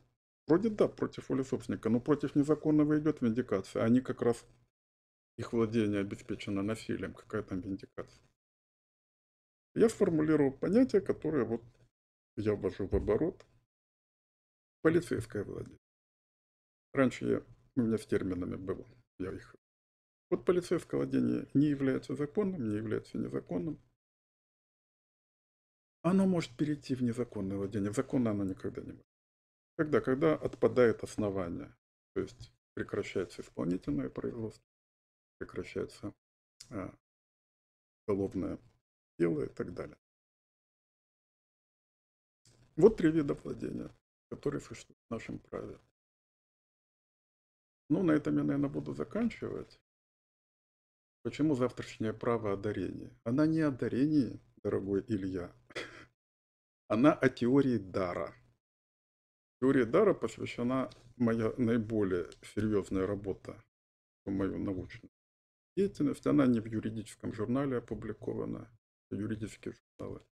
Вроде да, против воли собственника, но против незаконного идет виндикация. Они как раз, их владение обеспечено насилием. Какая там виндикация? Я сформулировал понятие, которое вот я ввожу в оборот. Полицейское владение. Раньше я, у меня с терминами было, я их... Вот полицейское владение не является законным, не является незаконным. Оно может перейти в незаконное владение. Законно оно никогда не может. Когда? Когда отпадает основание. То есть прекращается исполнительное производство, прекращается а, уголовное дело и так далее. Вот три вида владения, которые существуют в нашем праве. Ну, на этом я, наверное, буду заканчивать. Почему завтрашнее право о дарении? Она не о дарении, дорогой Илья. Она о теории дара. Теория дара посвящена моя наиболее серьезная работа, мою научную деятельность. Она не в юридическом журнале опубликована, юридические журналы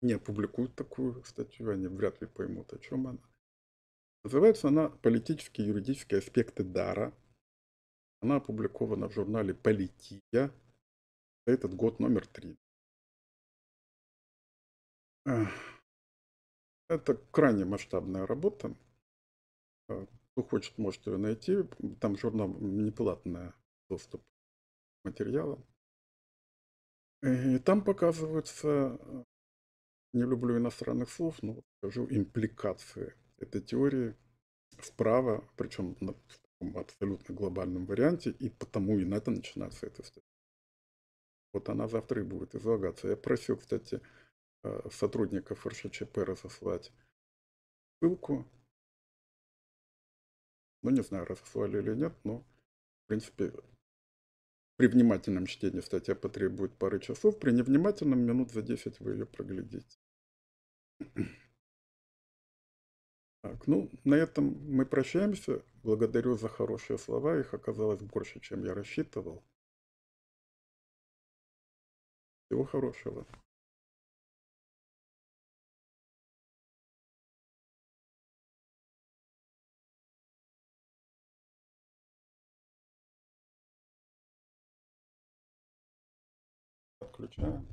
не опубликуют такую статью, они вряд ли поймут, о чем она. Называется она «Политические и юридические аспекты дара». Она опубликована в журнале «Полития». Этот год номер три. Это крайне масштабная работа. А, кто хочет, может ее найти. Там журнал неплатный доступ к материалам. И там показываются, не люблю иностранных слов, но скажу, импликации этой теории вправо, причем таком абсолютно глобальном варианте, и потому и на это начинается эта статья. Вот она завтра и будет излагаться. Я просил, кстати, э, сотрудников РШЧП разослать ссылку. Ну, не знаю, разослали или нет, но, в принципе, при внимательном чтении статья потребует пары часов, при невнимательном минут за 10 вы ее проглядите. Так, ну, на этом мы прощаемся. Благодарю за хорошие слова. Их оказалось больше, чем я рассчитывал. Всего хорошего. Отключаем.